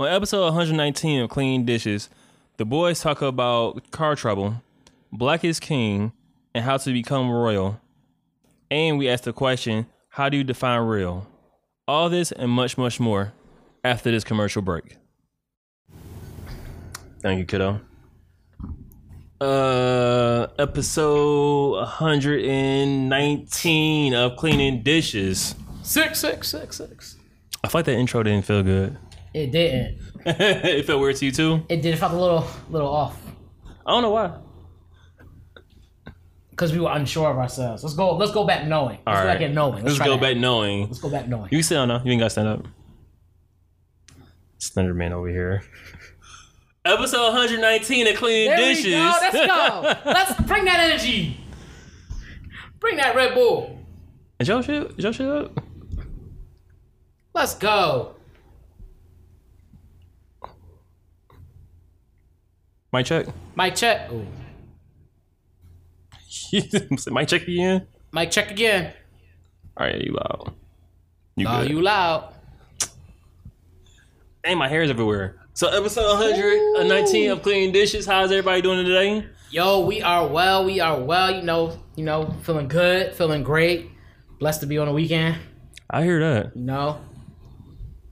On episode 119 of Clean Dishes, the boys talk about car trouble, black is king, and how to become royal. And we ask the question, how do you define real? All this and much, much more after this commercial break. Thank you, kiddo. Uh, episode 119 of Cleaning Dishes. Six, six, six, six. I feel like that intro didn't feel good. It didn't. it felt weird to you too? It did. It felt a little, little off I don't know why. because we were unsure of ourselves. Let's go. Let's go back knowing. Let's All go back knowing. Let's try go that. back knowing. Let's go back knowing. You can sit down now. You ain't got to stand up. Slender man over here. Episode 119 of Clean There Dishes. we go. Let's go. Let's bring that energy. Bring that Red Bull. Is your shit? Is your shit up? Let's go. Mic check. Mic check. Ooh. Mic check again. Mic check again. All right, you loud. You Oh, good. you loud. Dang, my hair's everywhere. So episode 119 uh, of Cleaning Dishes. How's everybody doing today? Yo, we are well. We are well. You know, you know, feeling good, feeling great. Blessed to be on a weekend. I hear that. You know,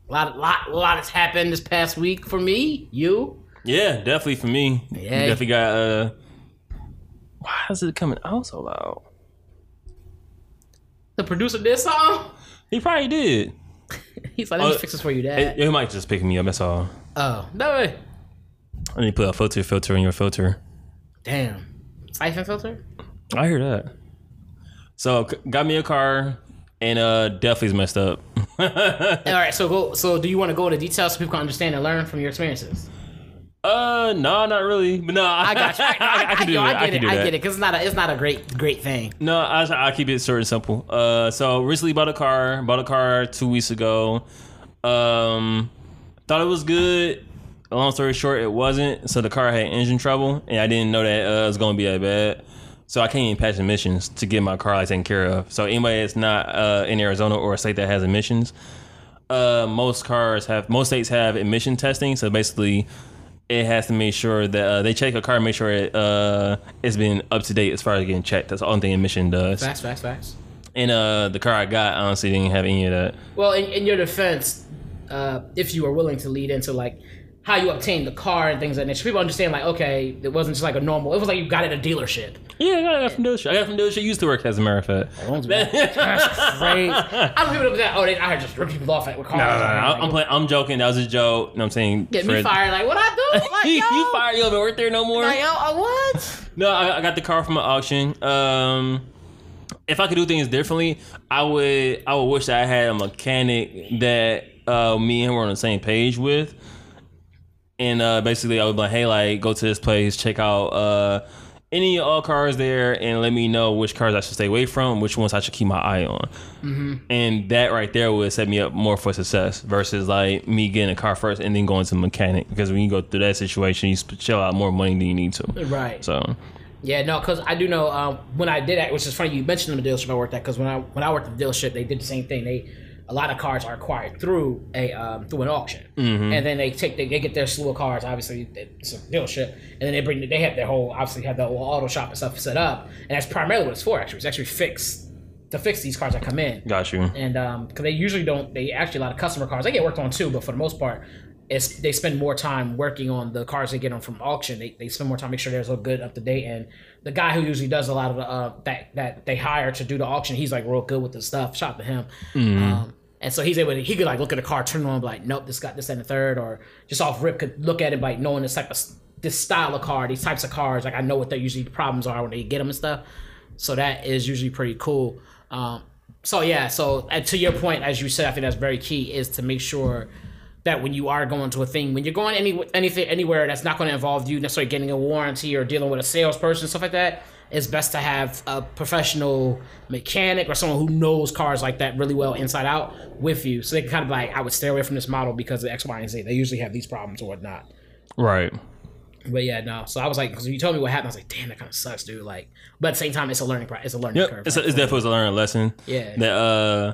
a lot, lot, lot has happened this past week for me. You. Yeah, definitely for me. You Yeah. definitely got uh why is it coming out so loud? The producer did something. He probably did. He's like, let me Oh, fix this for you, It, Dad. it might just pick me up, that's all. oh no way. I need to put a filter filter in your filter. Damn. Siphon filter. I hear that. So got me a car and uh definitely messed up. All right. So go. So do you want to go into details so people can understand and learn from your experiences? Uh no, not really. But no, I, I got you. I, I, I can do yo, that. I get it. I get it. Because it's not a. It's not a great, great thing. No, I I keep it short and simple. Uh, so recently bought a car. Bought a car two weeks ago. Um, thought it was good. Long story short, it wasn't. So the car had engine trouble, and I didn't know that uh, it was gonna be that bad. So I can't even pass emissions to get my car like, taken care of. So anybody that's not uh, in Arizona or a state that has emissions, uh, most cars have most states have emission testing. So basically, it has to make sure that uh, they check a car, make sure it uh, it's been up to date as far as getting checked. That's the only thing emission does. Facts. Facts. Facts. And uh, the car I got honestly didn't have any of that. Well, in, in your defense, uh, if you were willing to lead into like how you obtain the car and things like that, so people understand like, okay, it wasn't just like a normal. It was like you got it at a dealership. Yeah, I got it from dealership. I got it from dealership. Used to work as a matter of fact. That's great. I don't people do that. Oh, they, I just rip people off at with cars. No, no, no, Like, I'm playing. I'm joking. That was a joke. You know what I'm saying? Get me fired. Like what I do? Like, you, yo, you fired. You don't work there no more. Like, yo, uh, what? No, I, I got the car from an auction. Um, if I could do things differently, I would. I would wish that I had a mechanic that uh, me and him were on the same page with. And uh, basically, I would be like, "Hey, like, go to this place, check out uh, any all cars there, and let me know which cars I should stay away from, which ones I should keep my eye on." And that right there would set me up more for success versus like me getting a car first and then going to the mechanic. Because when you go through that situation, you shell out more money than you need to. Right. So Yeah, no, because I do know um, when I did that, which is funny you mentioned the dealership I worked at. Because when I when I worked at the dealership, they did the same thing. They a lot of cars are acquired through a um, through an auction, and then they take they, they get their slew of cars. Obviously, it's a dealership, and then they bring they have their whole obviously have the whole auto shop and stuff set up, and that's primarily what it's for. Actually, it's actually fixed to fix these cars that come in. got you. and um because they usually don't they actually a lot of customer cars they get worked on too but for the most part it's they spend more time working on the cars they get them from auction they, they spend more time make sure they're so good up to date and the guy who usually does a lot of the uh that that they hire to do the auction he's like real good with the stuff. Shout out to him. Um and so he's able to he could like look at a car turn it on like nope this got this and the third or just off rip could look at it like knowing this type of this style of car these types of cars like i know what their usually problems are when they get them and stuff. So that is usually pretty cool. Um so yeah, so and to your point, as you said, I think that's very key is to make sure that when you are going to a thing, when you're going any anything anywhere that's not going to involve you necessarily getting a warranty or dealing with a salesperson stuff like that, it's best to have a professional mechanic or someone who knows cars like that really well inside out with you, so they can kind of like, I would stay away from this model because of X, Y, and Z. They usually have these problems or whatnot. Right. But yeah, no. So I was like, because you told me what happened, I was like, damn, that kind of sucks, dude. Like, but at the same time, it's a learning, pro- it's a learning Yep. curve. It's, a, it's definitely a learning lesson. Yeah. That uh,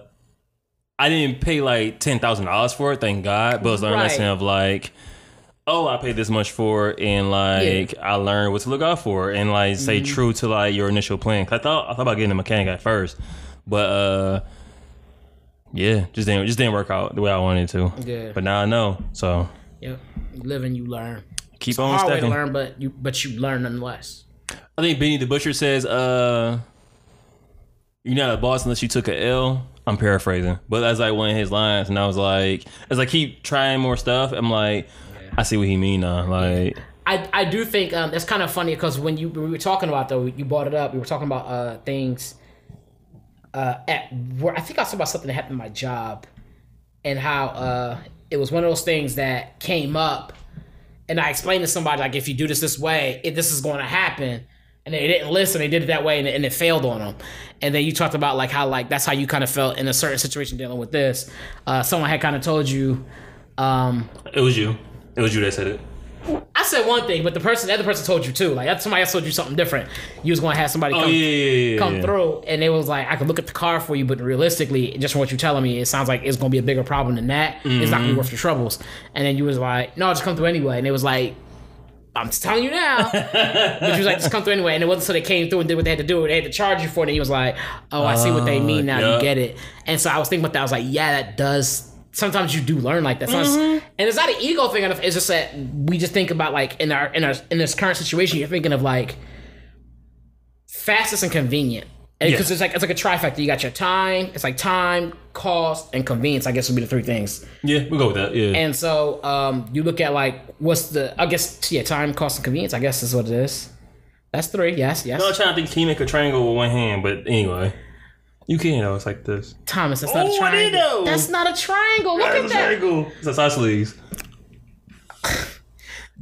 I didn't pay like ten thousand dollars for it, thank God. But it was learning Right. lesson of like, oh, I paid this much for it, and like I learned what to look out for, and like stay Mm-hmm. true to like your initial plan. 'Cause I thought I thought about getting a mechanic at first, but uh, yeah, just didn't just didn't work out the way I wanted to. Yeah. But now I know, so Yep. You live and you learn. keep on Hard way to learn, but you but you learn nonetheless. I think Benny the Butcher says, uh, you're not a boss unless you took a L. I'm paraphrasing, but that's like one of his lines, and I was like, as I keep trying more stuff, I'm like, I see what he mean now. Like, I, I do think um, that's kind of funny because when you we were talking about though you brought it up we were talking about uh, things uh, at where I think I was talking about something that happened in my job and how uh, it was one of those things that came up and I explained to somebody like if you do this this way it, this is going to happen and they didn't listen they did it that way and, it- and it failed on them and then you talked about like how like that's how you kind of felt in a certain situation dealing with this uh, someone had kind of told you um, it was you. It was you that said it. I said one thing, but the person, the other person told you too. Like that's somebody else told you something different. You was going to have somebody Oh come, yeah, yeah, yeah, come through, and it was like I could look at the car for you, but realistically, just from what you're telling me, it sounds like it's going to be a bigger problem than that. It's not Mm-hmm. going to be worth your troubles. And then you was like, no, I'll just come through anyway. And it was like. I'm just telling you now. but you was like, just come through anyway. And it wasn't so they came through and did what they had to do. They had to charge you for it. And he was like, oh, I see what they mean now. yeah. You get it. And so I was thinking about that. I was like, yeah, that does. Sometimes you do learn like that. Mm-hmm. And it's not an ego thing. Enough. It's just that we just think about like in our in our in this current situation, you're thinking of like fastest and convenient. Because Yeah. it's like it's like a trifecta. You got your time. It's like time, cost, and convenience. I guess would be the three things. Yeah, we'll go with that. Yeah. And so um, you look at like what's the I guess yeah time, cost, and convenience. I guess is what it is. That's three. Yes, yes. I'm trying to think, can you make a triangle with one hand? But anyway, you can though. It's like this. Thomas, that's not Oh, a I didn't triangle. know. That's not a triangle. Look It's at a that. triangle. It's a isosceles.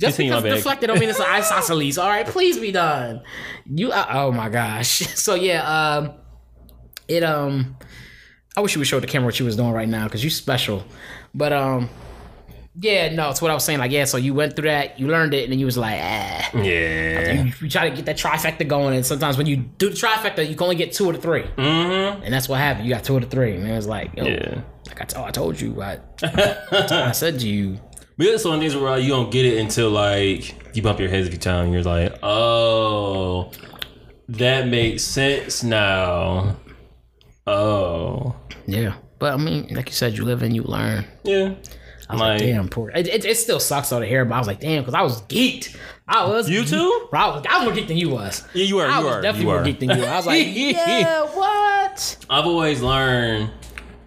Just Continue, because it's deflected don't mean it's an isosceles. All right, please be done. You. Uh, oh my gosh. So yeah. Um. It um. I wish you would show the camera what you was doing right now because you special. But um. Yeah, no, it's what I was saying. Like, yeah, so you went through that, you learned it, and then you was like, ah. Yeah. You, you try to get that trifecta going, and sometimes when you do the trifecta, you can only get two of the 3 Mm-hmm. and that's what happened. You got two of the three, and it was like, yo, Yeah. like I told you, I, I said to you, But it's one of these where like, you don't get it until like you bump your head every time. and You're like, oh, that makes sense now. Oh, yeah. But I mean, like you said, you live and you learn. yeah. I'm like, Damn, poor. It, it, it still sucks though to hear, but I was like, damn, because I was geeked. I was. you too? Bro, I was, I was more geeked than you was. Yeah, you are. I You was are. definitely more geeked than you. I was like, yeah, what? I've always learned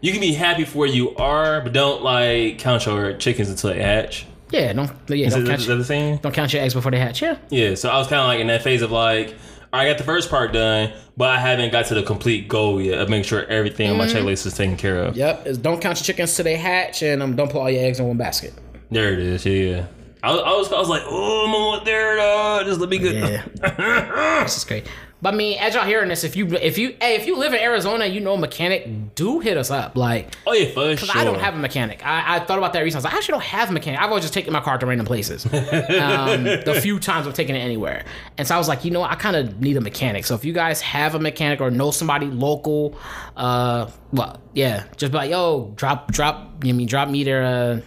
you can be happy for where you are, but don't like count your chickens until they hatch. Yeah, don't. Yeah, Is, don't that- count, is that the saying? don't count your eggs before they hatch. Yeah. Yeah, so I was kind of like in that phase of like, I got the first part done, but I haven't got to the complete goal yet of making sure everything on my Mm-hmm. checklist is taken care of. Yep. It's don't count your chickens till they hatch, and um, don't put all your eggs in one basket. There it is. Yeah. I was, I was, I was like, oh, I'm almost there. Uh, just let me get. Yeah. this is great. But I mean, as y'all hearing this, if you if you hey if you live in Arizona, you know a mechanic, do hit us up. Like, Oh yeah, for sure. I don't have a mechanic. I, I thought about that recently. I was like, I actually don't have a mechanic. I've always just taken my car to random places. um, the few times I've taken it anywhere. And so I was like, you know. I kind of need a mechanic. So if you guys have a mechanic or know somebody local, uh, well, yeah, just be like, yo, drop, drop, you mean, drop me their, uh,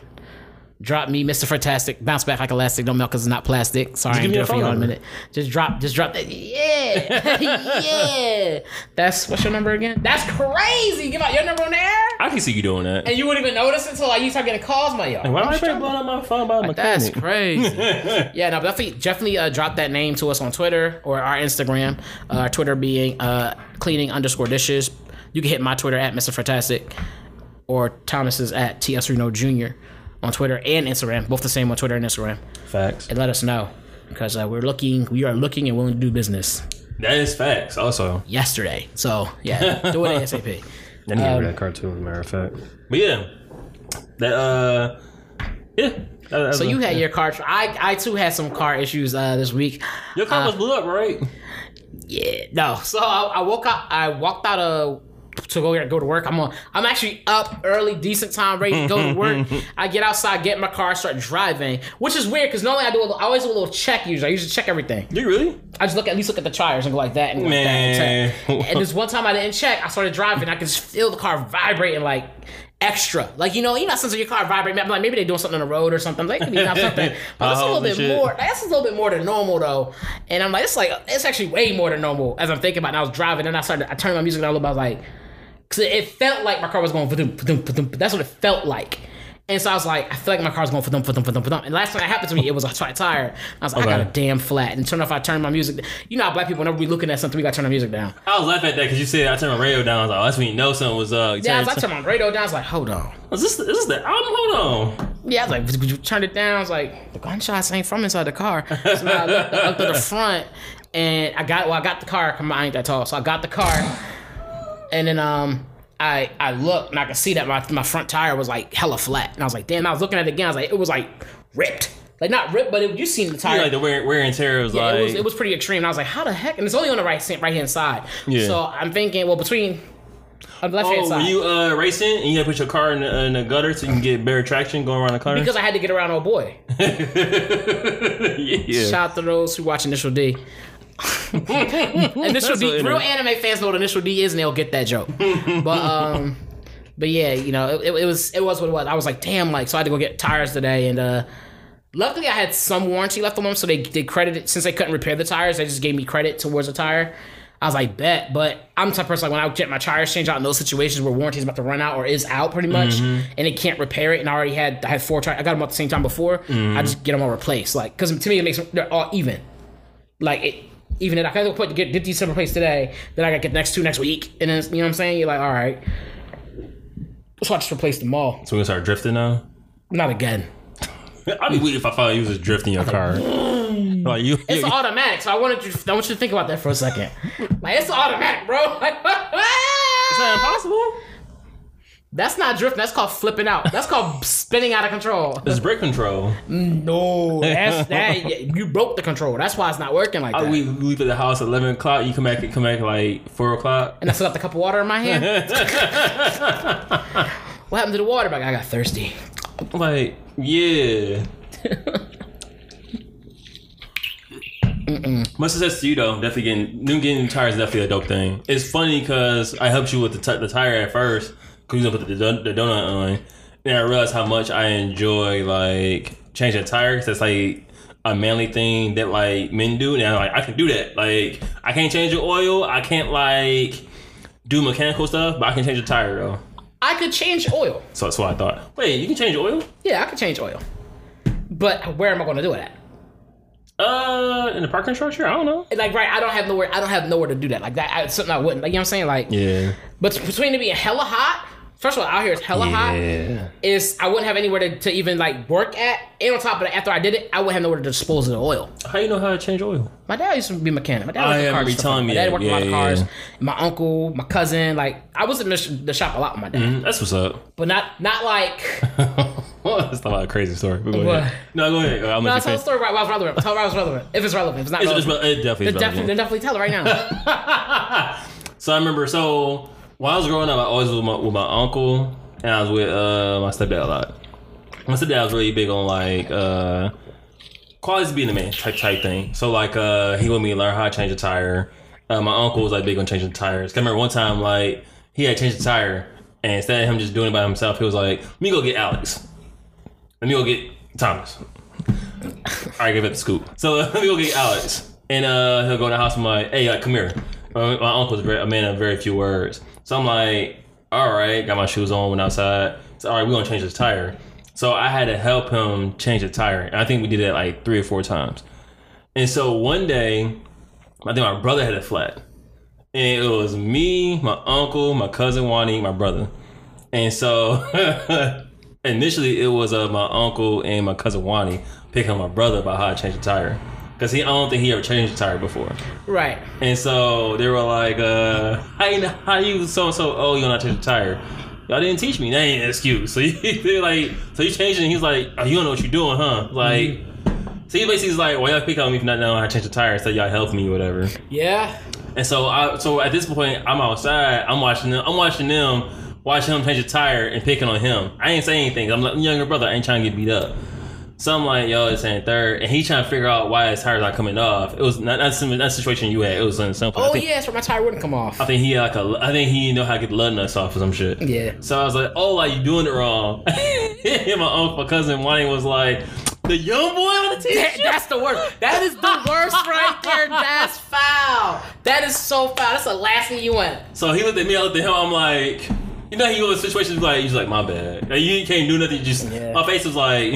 drop me, Mr. Fantastic, bounce back like elastic, don't melt because it's not plastic. Sorry, I ain't me your it for you in a minute. Just drop, just drop that. Yeah, yeah. That's what's your number again? That's crazy. Give out your number on the air. I can see you doing that. And you wouldn't even notice until like you start getting calls my y'all. Why am I blowing up my phone by a That's crazy. yeah, no, but definitely, definitely uh, drop that name to us on Twitter or our Instagram. Uh, our Twitter being uh, cleaning underscore dishes. You can hit my Twitter at Mr. Fantastic or Thomas's at TS Reno Jr. on Twitter and Instagram. Both the same on Twitter and Instagram. Facts. And let us know because uh, we're looking, we are looking and willing to do business That is facts. Also, yesterday. So yeah, do it ASAP. I need to remember that cartoon. As a matter of fact. But yeah, that uh, yeah. that- that's So a- you had your car. I I too had some car issues uh, this week. your car was blew up, right? Yeah, no. So I, I woke up. I walked out of to go go to work. I'm on. I'm actually up early, decent time, ready to go to work. I get outside, get in my car, start driving, which is weird because normally I do. A, little- I always do a little check. Usually, I usually check everything. Do You really? I just look at least look at the tires and go like that and go like that. Man. And, check. and this one time I didn't check. I started driving. I could just feel the car vibrating like extra. Like you know, you know, since your car vibrating, I'm like maybe they're doing something on the road or something. Like, could be not something, but it's a little bit shit. more. That's a little bit more than normal though. And I'm like, it's like it's actually way more than normal. As I'm thinking about, it, and I was driving, and I started, I turned my music down a little bit. I was like, because it felt like my car was going. Ba-dum. That's what it felt like. And so I was like, I feel like my car's going for them, for them, for them, for them. And last time that happened to me, it was a flat tire. I was like, I got a damn flat. And turn off, I turn my music. You know how black people, whenever we looking at something, we got to turn our music down. I was laughing at that because you said I turned my radio down. I was like, oh, that's when you know something was up. Yeah, I was I turned my radio down. I was like, hold on. Oh, is this is this the album? Hold on. Yeah, I was like, you turn it down? I was like, the gunshots ain't from inside the car. So now I looked, I looked at the front, and I got well, I got the car. Come on, I ain't that tall, so I got the car, and then um. I, I looked and I could see that my, my front tire was like hella flat. And I was like, damn, I was looking at it again. I was like, it was like ripped. Like not ripped, but it, you seen the tire. Yeah, like the wear, wear and tear was Yeah, like it was it was pretty extreme. And I was like, how the heck? And it's only on the right right hand side. Yeah. So I'm thinking, well, between on the left hand Oh, side. were you uh, racing and you had to put your car in the, in the gutter so you can get better traction going around the corner? because I had to get around old boy. yeah. Shout out to those who watch Initial D. Initial D, real anime fans know what Initial D is, and they'll get that joke. but um, but yeah, you know, it, it was it was what it was. I was like, damn, like so I had to go get tires today, and uh, luckily I had some warranty left on them, so they they credited since they couldn't repair the tires, they just gave me credit towards the tire. I was like, bet, but I'm the type of person like when I get my tires changed out in those situations where warranty is about to run out or is out pretty much, and they can't repair it, and I already had I had four tires, I got them at the same time before. I just get them all replaced, like because to me it makes them, they're all even like it, even if I can put get, get these separate plates today, then I got to get the next two next week, and then you know what I'm saying. You're like, all right, so I just replaced them all. So we gonna start drifting now? Not again. I'd be weird if I found you was just drifting your car. like you, It's you- automatic, so I wanted you. I want you to think about that for a second. Like it's automatic, bro. Like, Is that impossible? That's not drifting. That's called flipping out. That's called spinning out of control. It's brake control. No, that's that. You broke the control. That's why it's not working like I, that. we leave at the house at eleven o'clock. You come back, come back like four o'clock. and I still got the cup of water in my hand. what happened to the water? Like I got thirsty. Like, yeah. Much success to you though. Definitely getting new getting tires is definitely a dope thing. It's funny because I helped you with the, t- the tire at first because you put the, don- the donut on. Then I realized how much I enjoy like changing a tire. 'cause that's like a manly thing that like men do, and I'm like I can do that. Like I can't change the oil. I can't like do mechanical stuff, but I can change the tire though. I could change oil. So that's what I thought. Wait, you can change oil? Yeah, I could change oil. But where am I going to do it at? Uh, in the parking structure, I don't know. Like, right, I don't have nowhere. I don't have nowhere to do that. Like that, I, something I wouldn't. Like, you know what I'm saying? Like, Yeah. but between it being hella hot, first of all, out here it's hella hot. Is I wouldn't have anywhere to, to even like work at. And on top of that, after I did it, I wouldn't have nowhere to dispose of the oil. How you know how to change oil? My dad used to be a mechanic. My dad worked yeah, on cars. remember you and stuff telling like me that. My dad worked on a lot of Yeah, cars. yeah. My uncle, my cousin. Like I was in the, the shop a lot with my dad, Mm, That's what's up. but not not like. well, that's not a crazy story. But go What? ahead. No, go ahead. I'll No, let tell the story right while it's relevant. Tell it while it's relevant. If it's relevant, if it's not It's, it's, it definitely then definitely, definitely tell it right now. So I remember, so when I was growing up, I always was with my, with my uncle, and I was with uh, my stepdad a lot. My stepdad was really big on like uh, being a man type type thing. So like uh, he wanted me learn how to change a tire. Uh, my uncle was like big on changing tires. I remember one time like he had changed the tire, and instead of him just doing it by himself, he was like, "Let me go get Alex. Let me go get Thomas." I give it the scoop. So let me go get Alex, and uh, he'll go in the house. I'm like, "Hey, like, come here." My, uncle's a man of very few words, so I'm like, "All right." Got my shoes on, went outside. So all right, we're gonna change this tire. So I had to help him change the tire, and I think we did that like three or four times. And so one day, I think my brother had a flat, and it was me, my uncle, my cousin Wani, my brother, and so. Initially, it was uh, my uncle and my cousin Wani picking my brother about how to change the tire. Because he, I don't think he ever changed the tire before. right. And so they were like, uh, how you, how you so so, oh, you know not change the tire. Y'all didn't teach me. That ain't an excuse. So he, like, so you changed it and he's like, oh, you don't know what you're doing, huh? Like, so he basically is like, well, y'all pick on me for not knowing how to change the tire so y'all help me whatever. Yeah. And so I so at this point I'm outside, I'm watching them I'm watching them watching him change a tire and picking on him. I ain't saying anything. I'm like younger brother, I ain't trying to get beat up. So I'm like, yo, it's saying third, and he trying to figure out why his tire's not coming off. It was not that's that situation you had. It was something simple. I Oh think, yeah, where my tire wouldn't come off. I think he had like a. I think he know how to get the lug nuts off or some shit. Yeah. So I was like, oh, like you doing it wrong. and my uncle, my cousin Wayne was like, the young boy on the team. That- that's the worst. That is the worst right there. That's foul. That is so foul. That's the last thing you want. So he looked at me, I looked at him. I'm like, you know, he was in situations like he's like, my bad. Like, you can't do nothing. Just Yeah. my face was like,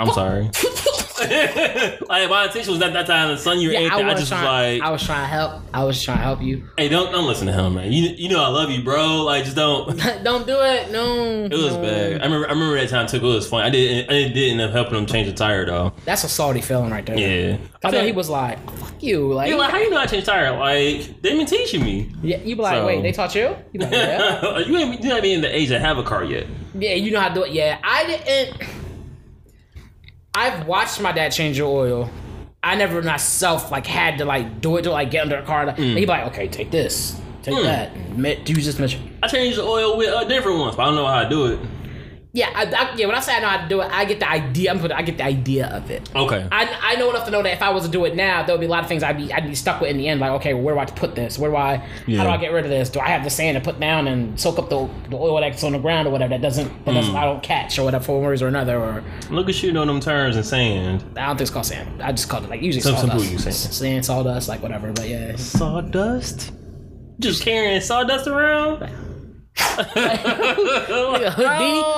I'm sorry. like my intention was not that time to son you or Yeah, anything. I, was just was trying. like, I was trying to help. I was trying to help you. hey, don't don't listen to him, man. You you know I love you, bro. Like just don't. Don't do it. No. It was no. bad. I remember I remember that time too. It was funny. I did I did end up helping him change the tire though. That's a salty feeling right there. Yeah. I thought he was like, "Fuck you." Like, You're like, how you know I changed tire? Like, they been teaching me. yeah, you be like, So- "Wait, they taught you?" You be like, "Yeah." you ain't you not be in the age to have a car yet. yeah, you know how to do it. Yeah, I didn't. I've watched my dad change your oil. I never myself like had to like do it to like get under a car. Like, Mm. He'd be like, "Okay, take this, take that, Mi- use this much." I changed the oil with uh, different ones, but I don't know how to do it. Yeah, I, I, yeah. When I say I know how to do it, I get the idea. I'm put, I get the idea of it. Okay. I, I know enough to know that if I was to do it now, there would be a lot of things I'd be I'd be stuck with in the end. Like, okay, where do I put this? Where do I? Yeah. How do I get rid of this? Do I have the sand to put down and soak up the, the oil that's on the ground or whatever that doesn't that Mm. doesn't I don't catch or whatever for one reason or another? Or Look at you know them terms and sand. I don't think it's called sand. I just called it like usually Some- some sawdust. use sand. sand, sawdust, like whatever. But yeah, Sawdust? Just carrying sawdust around? Houdini.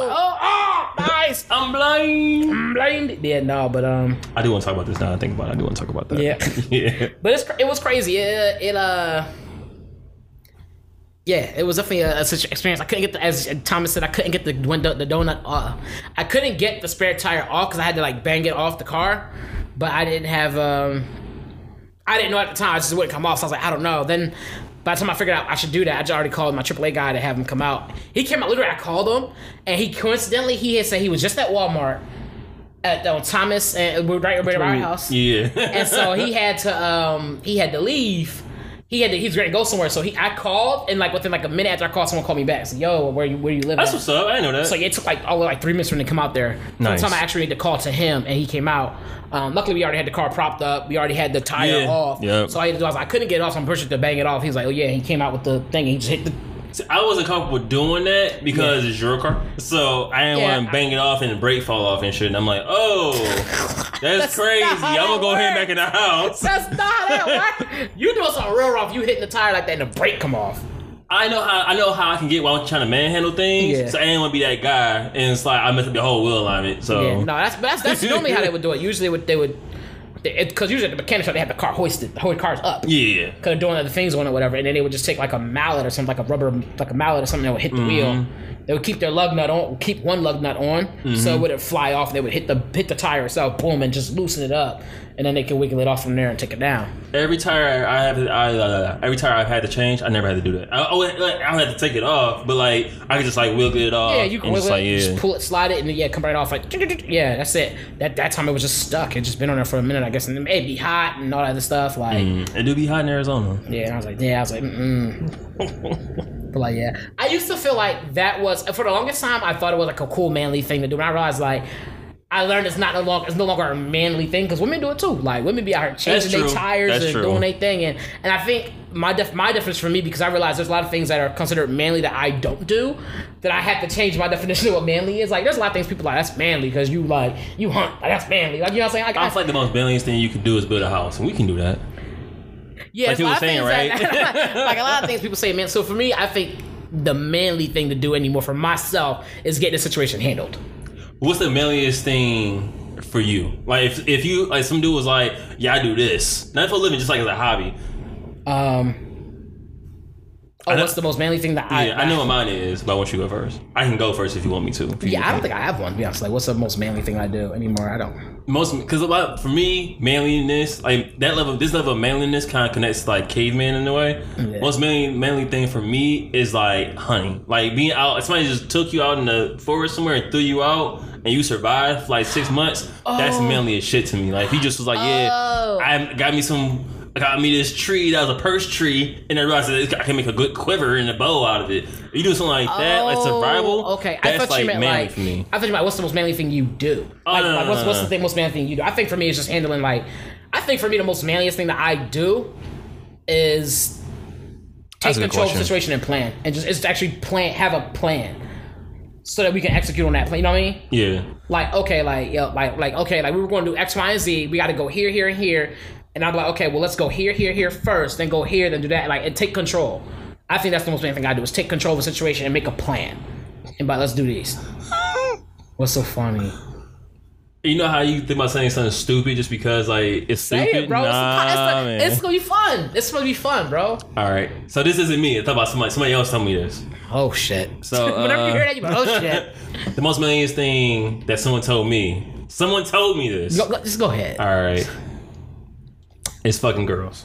Oh, oh, nice. I'm blind. I'm blind. Yeah, no, but um, I do want to talk about this now. I think about it. I do want to talk about that. Yeah. yeah. But it's it was crazy. It, it uh. Yeah, it was definitely a, a such experience. I couldn't get the, as Thomas said, I couldn't get the window, the donut. Uh, I couldn't get the spare tire off because I had to like bang it off the car, but I didn't have. um I didn't know at the time. I just wouldn't come off. So I was like, I don't know. Then by the time I figured out I should do that, I just already called my AAA guy to have him come out. He came out. Literally, I called him, and he coincidentally he had said he was just at Walmart at uh, Thomas and we're right over at our house Yeah. and so he had to um he had to leave. He had to, he was ready to go somewhere. So he I called and like within like a minute after I called, someone called me back. Said, "Yo, where you where you live?" That's at? what's up. I didn't know that. So yeah, it took like all like three minutes for him to come out there. Nice. From the time I actually need to call to him, and he came out. Um, luckily, we already had the car propped up. We already had the tire Yeah. off. Yep. So I had to do I was I couldn't get it off, so I'm pushing to bang it off. He was like, "Oh yeah," he came out with the thing. And he just hit the. See, I wasn't comfortable doing that because it's your car. So I didn't Yeah, want to bang it off and the brake fall off and shit. And I'm like, oh, that's, That's crazy. not how I'm gonna go ahead and back in the house. That's not how it works. You doing something real rough. You hitting the tire like that, and the brake come off. I know how I know how I can get while I'm trying to manhandle things. Yeah. So I didn't want to be that guy, and it's like I messed up the whole wheel alignment. So Yeah, no, that's that's that's normally how they would do it. Usually, they would they would because usually at the mechanic shop they have the car hoisted, the whole car's up. yeah, Could have doing other things on it, whatever, and then they would just take like a mallet or something, like a rubber, like a mallet or something that would hit the wheel. Mm-hmm. They would keep their lug nut on, keep one lug nut on, so it wouldn't fly off. They would hit the hit the tire itself, boom, and just loosen it up, and then they can wiggle it off from there and take it down. every tire I have, I uh, every tire I've had to change, I never had to do that. I, I, I had to take it off, but like I could just like wiggle it off. Yeah, you can wiggle just, it, like, just pull it, slide it, and yeah, come right off. Like, yeah, that's it. That that time it was just stuck. It just been on there for a minute, I guess, and it may be hot and all that other stuff. Like, Mm, It do be hot in Arizona. Yeah, and I was like, yeah, I was like, mm. but like, yeah, I used to feel like that was for the longest time. I thought it was like a cool manly thing to do, and I realized like. I learned it's not no longer it's no longer a manly thing because women do it too. Like women be out here changing their tires That's and true. doing their thing, and and I think my def- my difference for me because I realize there's a lot of things that are considered manly that I don't do that I have to change my definition of what manly is. Like there's a lot of things people are like that's manly because you like you hunt like that's manly. Like you know what I'm saying? Like, I I, feel like the most manliest thing you can do is build a house, and we can do that. Yeah, Like it's a you were lot of saying, right? like a lot of things people say, man. So for me, I think the manly thing to do anymore for myself is get the situation handled. What's the manliest thing for you? Like if if you like some dude was like, yeah, I do this, not for a living, just like as a hobby. Um. Oh, know- what's the most manly thing that I? Yeah, I know what mine is, but I want you to go first. I can go first if you want me to. Yeah, I don't think I have one. To be honest, like, what's the most manly thing I do anymore? I don't. Most because about for me manliness like that level this level of manliness kind of connects to, like caveman in a way Yeah. most manly manly thing for me is like hunting like being out somebody just took you out in the forest somewhere and threw you out and you survived for like six months that's Oh. manly as shit to me like he just was like yeah Oh. I got me some got me this tree that was a purse tree, and I realized that I can make a good quiver and a bow out of it. You do something like that, like survival. Oh, Okay, I thought like you meant manly like. for me. I thought you meant what's the most manly thing you do? Oh, like, no, like, what's, what's the thing, most manly thing you do? I think for me, it's just handling like. I think for me, the most manliest thing that I do is take That's a good control of the situation and plan, and just it's to actually plan, have a plan, so that we can execute on that plan. You know what I mean? Yeah, like okay, like yo, like like okay, like we were going to do X, Y, and Z. We got to go here, here, and here. And I'm like, okay, well, let's go here, here, here first, then go here, then do that, like, and take control. I think that's the most main thing I do is take control of a situation and make a plan. And by let's do these. What's so funny? you know how you think about saying something stupid just because like it's Say stupid. it, bro. Nah, it's, it's, it's gonna be fun. It's gonna be fun, bro. All right, so this isn't me. I thought about somebody. Somebody else told me this. Oh shit. So, whenever you uh, hear that, you go, oh shit. The most manliest thing that someone told me. Someone told me this. Go, go- just go ahead. All right, it's fucking girls.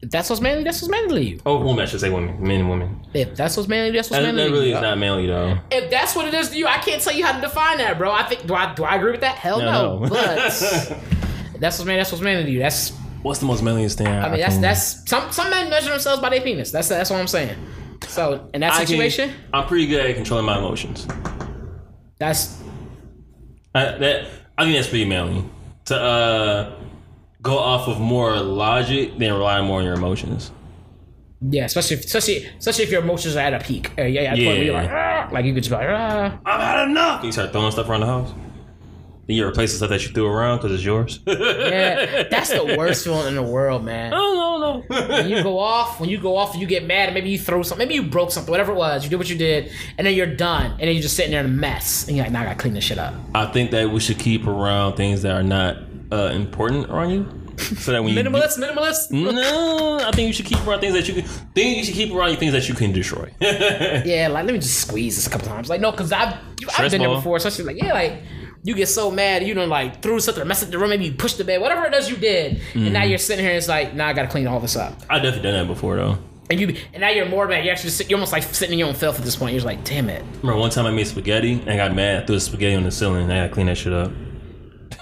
That's what's manly, that's what's manly to you. Oh, women. I should say women. Men and women. If that's what's manly, that's what's That, manly that to really you. is not manly though. if that's what it is to you, I can't tell you how to define that, bro. I think do I do I agree with that? Hell no. No. But that's what's man. That's what's manly to you. That's What's the most manliest thing? I mean that's that's some some men measure themselves by their penis. That's that's what I'm saying. So in that situation, I'm pretty good at controlling my emotions. that's I, that I think that's pretty manly to uh, go off of more logic than rely more on your emotions. yeah. Especially if, especially especially if your emotions are at a peak. Uh, yeah, yeah. At a point where you're like, "Ah," like you could just be like, ah. I've had enough. You start throwing stuff around the house. Then you replace the stuff that you threw around because it's yours. Yeah, that's the worst feeling in the world, man. Oh no, no, When you go off, when you go off, and you get mad, and maybe you throw something, maybe you broke something, whatever it was, you did what you did, and then you're done, and then you're just sitting there in a mess, and you're like, now I gotta clean this shit up. I think that we should keep around things that are not uh, important around you, so that when you do- Minimalist, minimalist. no, I think you should keep around things that you can. Think you should keep around things that you can destroy. Yeah, like let me just squeeze this a couple times. Like no, because I've I've been there ball. before. Especially like yeah, like you get so mad, you don't like threw something, or messed up the room, maybe you pushed the bed, whatever it is you did, and now you're sitting here and it's like, now I gotta clean all this up, I've definitely done that before though. and you and now you're more mad. You're actually sit, you're almost like sitting in your own filth at this point. You're just like, damn it. Remember one time I made spaghetti and I got mad, threw the spaghetti on the ceiling, and I gotta clean that shit up.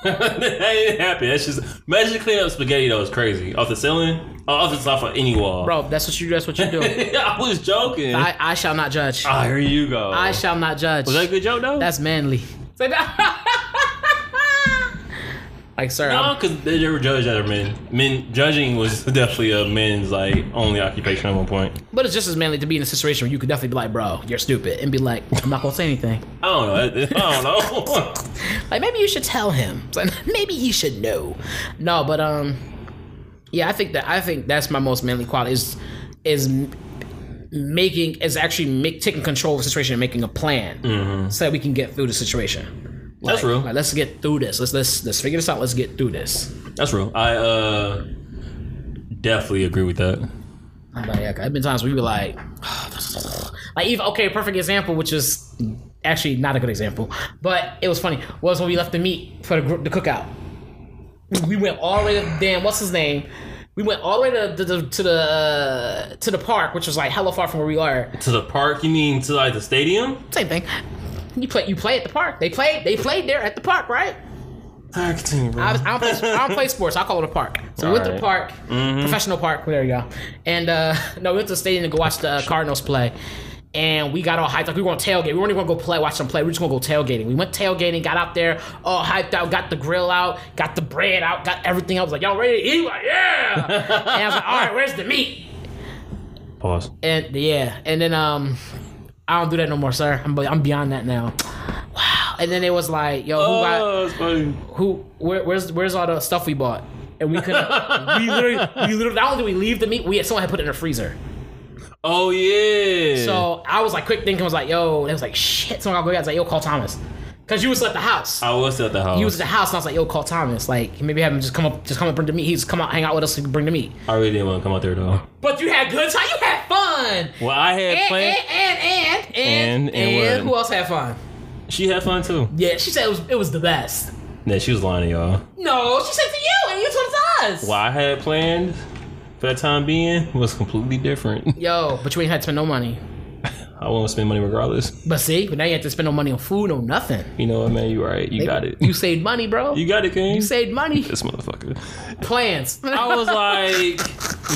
That ain't happy. That's just imagine cleaning up spaghetti that was crazy off the ceiling, or off the top of any wall. Bro, that's what you that's what you do. I was joking. I, I shall not judge. Ah, here you go. I shall not judge. was that a good joke though? That's manly. Like, sir, no, because they never judged other men. Men judging was definitely a men's like only occupation at one point. but it's just as manly to be in a situation where you could definitely be like, bro, you're stupid, and be like, I'm not gonna say anything. I don't know. I don't know. Like maybe you should tell him. Like, maybe he should know. No, but um, yeah, I think that I think that's my most manly quality is is making is actually make, taking control of the situation and making a plan so that we can get through the situation. That's Like- real. Like, let's get through this. Let's let's let's figure this out. Let's get through this. That's real. I uh definitely agree with that. I'm like, yeah, I've been times we were like, like even okay, perfect example, which is actually not a good example, but it was funny. Was when we left the meat for the group, the cookout. We went all the way to damn, what's his name? We went all the way to the, to the uh, to the park, which was like hella far from where we are. To the park? You mean to like the stadium? Same thing. You play, you play at the park. They played, they played there at the park, right? I continue, bro. I, was, I, don't play, I don't play sports. I call it a park. So we went to the Alright. park, professional park. There you go. And uh, no, we went to the stadium to go watch the uh, Cardinals play. And we got all hyped. Like we were going to tailgate. We weren't even going to go play, watch them play. We were just going to go tailgating. We went tailgating, got out there, all hyped out, got the grill out, got the bread out, got everything. I was like, y'all ready to eat? Like, yeah. and I was like, all right, where's the meat? Pause. And yeah, and then um, I don't do that no more, sir. I'm I'm beyond that now. Wow. And then it was like, yo, who got Oh, that's funny. who where, where's where's all the stuff we bought and we couldn't we literally we literally not only did we leave the meat we had someone had put it in the freezer Oh yeah. so i was like quick thinking was like yo and it was like shit someone got go I was like yo call thomas because you was at the house I was at the house. You was at the house and i was like yo call thomas like maybe have him just come up just come up bring the meat he's come out hang out with us and bring the meat I really didn't want to come out there though. but you had good time you had fun Well, I had and, planned. and, and, and, and, And- and who else had fun? She had fun too. Yeah, she said it was it was the best. Yeah, she was lying to y'all. No, she said to you, and you told to us. What I had planned for that time being was completely different. Yo, but you ain't had to spend no money. I won't spend money regardless. But see, but now you have to spend no money on food, no nothing. You know what, man? You right. You got it. You saved money, bro. You got it, King. You saved money. this motherfucker. Plans. I was like,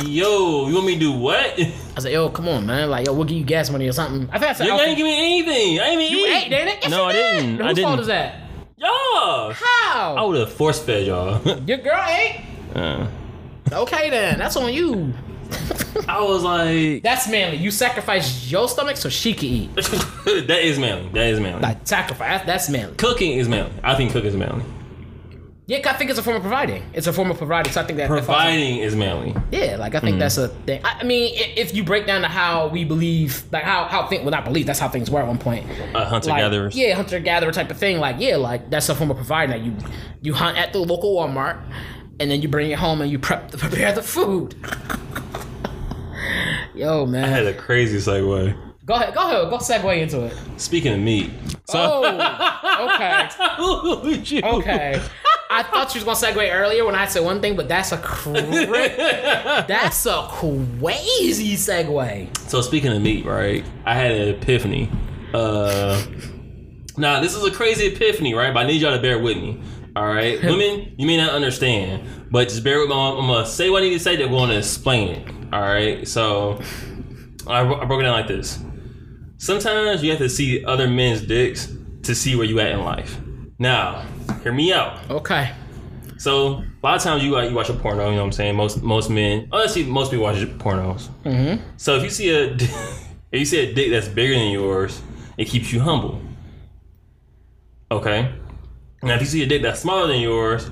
yo, you want me to do what? You I said, yo, come on, man. Like, yo, we'll give you gas money or something. I think I said, ain't give me anything. I ain't even you eat. ate, didn't it? Yes, No, you I did. didn't. Whose I didn't. fault is that? Y'all. How? I would have force fed y'all. Your girl ate. Uh, Okay, then that's on you. I was like, That's manly. You sacrifice your stomach so she can eat. that is manly. That is manly. Like sacrifice. That's, manly. Cooking is manly. I think cooking is manly. Yeah, I think it's a form of providing. It's a form of providing. So I think that that falls- Providing is manly. Yeah, like I think that's a thing. I, I mean, i- if you break down to how we believe, like how how think, well, not believe, that's how things were at one point. Uh, hunter Like, gatherers. Yeah, hunter gatherer type of thing. Like, yeah, like that's a form of providing. That you you hunt at the local Walmart, and then you bring it home and you prep prepare the food. Yo, man. I had a crazy segue. go ahead, go ahead, go segue into it. Speaking of meat. So, Oh, okay, okay. I thought you was gonna segue earlier when I said one thing, but that's a cra- that's a crazy segue. So speaking of meat, right? I had an epiphany. Uh now this is a crazy epiphany, right? But I need y'all to bear with me. All right, women, you may not understand, but just bear with me. I'm gonna say what I need to say. They're going to explain it. All right, so I, I broke it down like this. Sometimes you have to see other men's dicks to see where you at in life. Now, hear me out. Okay. So a lot of times you uh, you watch a porno, you know what I'm saying? Most most men, honestly, most people watch pornos. Mm-hmm. So if you see a if you see a dick that's bigger than yours, it keeps you humble. Okay. Now if you see a dick that's smaller than yours,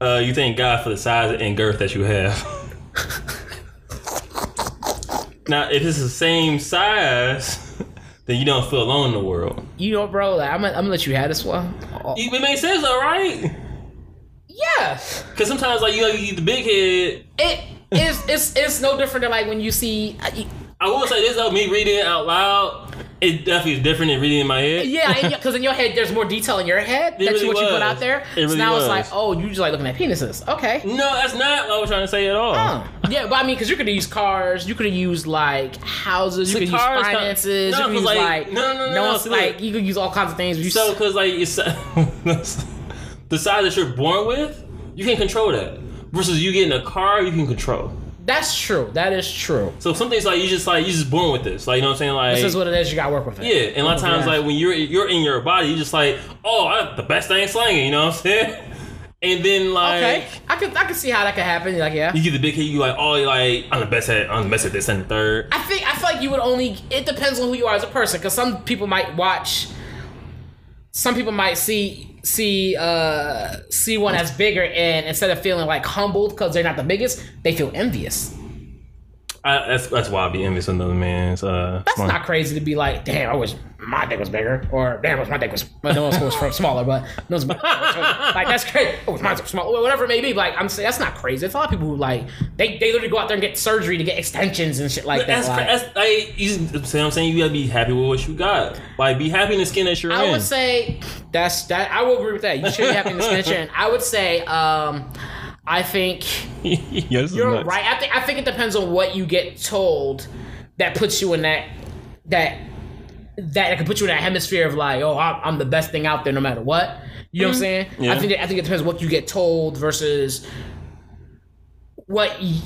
uh, you thank God for the size and girth that you have. now if it's the same size, then you don't feel alone in the world. You know, bro, like, I'm, gonna, I'm let you have this one. Oh, It makes sense, though, right? yes. Because sometimes, like you know, you get the big head. It is. It's. It's no different than like when you see. I, you- I will say this though, me reading it out loud, it definitely is different than reading in my head. Yeah, because in your head, there's more detail in your head. That's really what you put out there. It really so now was. it's like, oh, you just like looking at penises. Okay. No, that's not what I was trying to say at all. Huh. Yeah, but I mean, because you could have used cars, you could have used like houses, you could use finances, no, you could use like- like, no, no, no, no, see, like you could use all kinds of things. You So, because like it's the size that you're born with, you can control that. Versus you getting a car, you can control. That's true. That is true. So some things like you just like you just born with this. Like you know what I'm saying? Like This is what it is. You got to work with it. yeah, and a lot of oh, times Yeah. like when you're you're in your body, you just like oh I, the best thing slanging. You know what I'm saying? And then like. Okay, I could I could see how that could happen. You're Like yeah. You get the big hit, you like, oh, you're like, I'm the best at, I'm the best at this and the third. I think I feel like you would only. It depends on who you are as a person, because some people might watch. Some people might see see uh see one as bigger, and instead of feeling like humbled because they're not the biggest, they feel envious. I, that's that's why I be envious of another man's. Uh, That's not crazy to be like, damn, I wish my dick was bigger, or damn, I wish my dick was. Well, no one's was from smaller, but no one's, like that's crazy. Oh, mine was small, whatever it may be. Like I'm saying, that's not crazy. It's a lot of people who like they they literally go out there and get surgery to get extensions and shit like that. That's, like, that's like you see what I'm saying. You gotta be happy with what you got. Like, be happy in the skin that you're I in. would say that's that. I will agree with that. You should be happy in this mention. I would say, um, I think yeah, this is you're right. I think I think it depends on what you get told that puts you in that that that it can put you in that hemisphere of like, oh, I'm, I'm the best thing out there no matter what. You know what I'm saying? Mm-hmm. Yeah. I think that, I think it depends on what you get told versus what. y-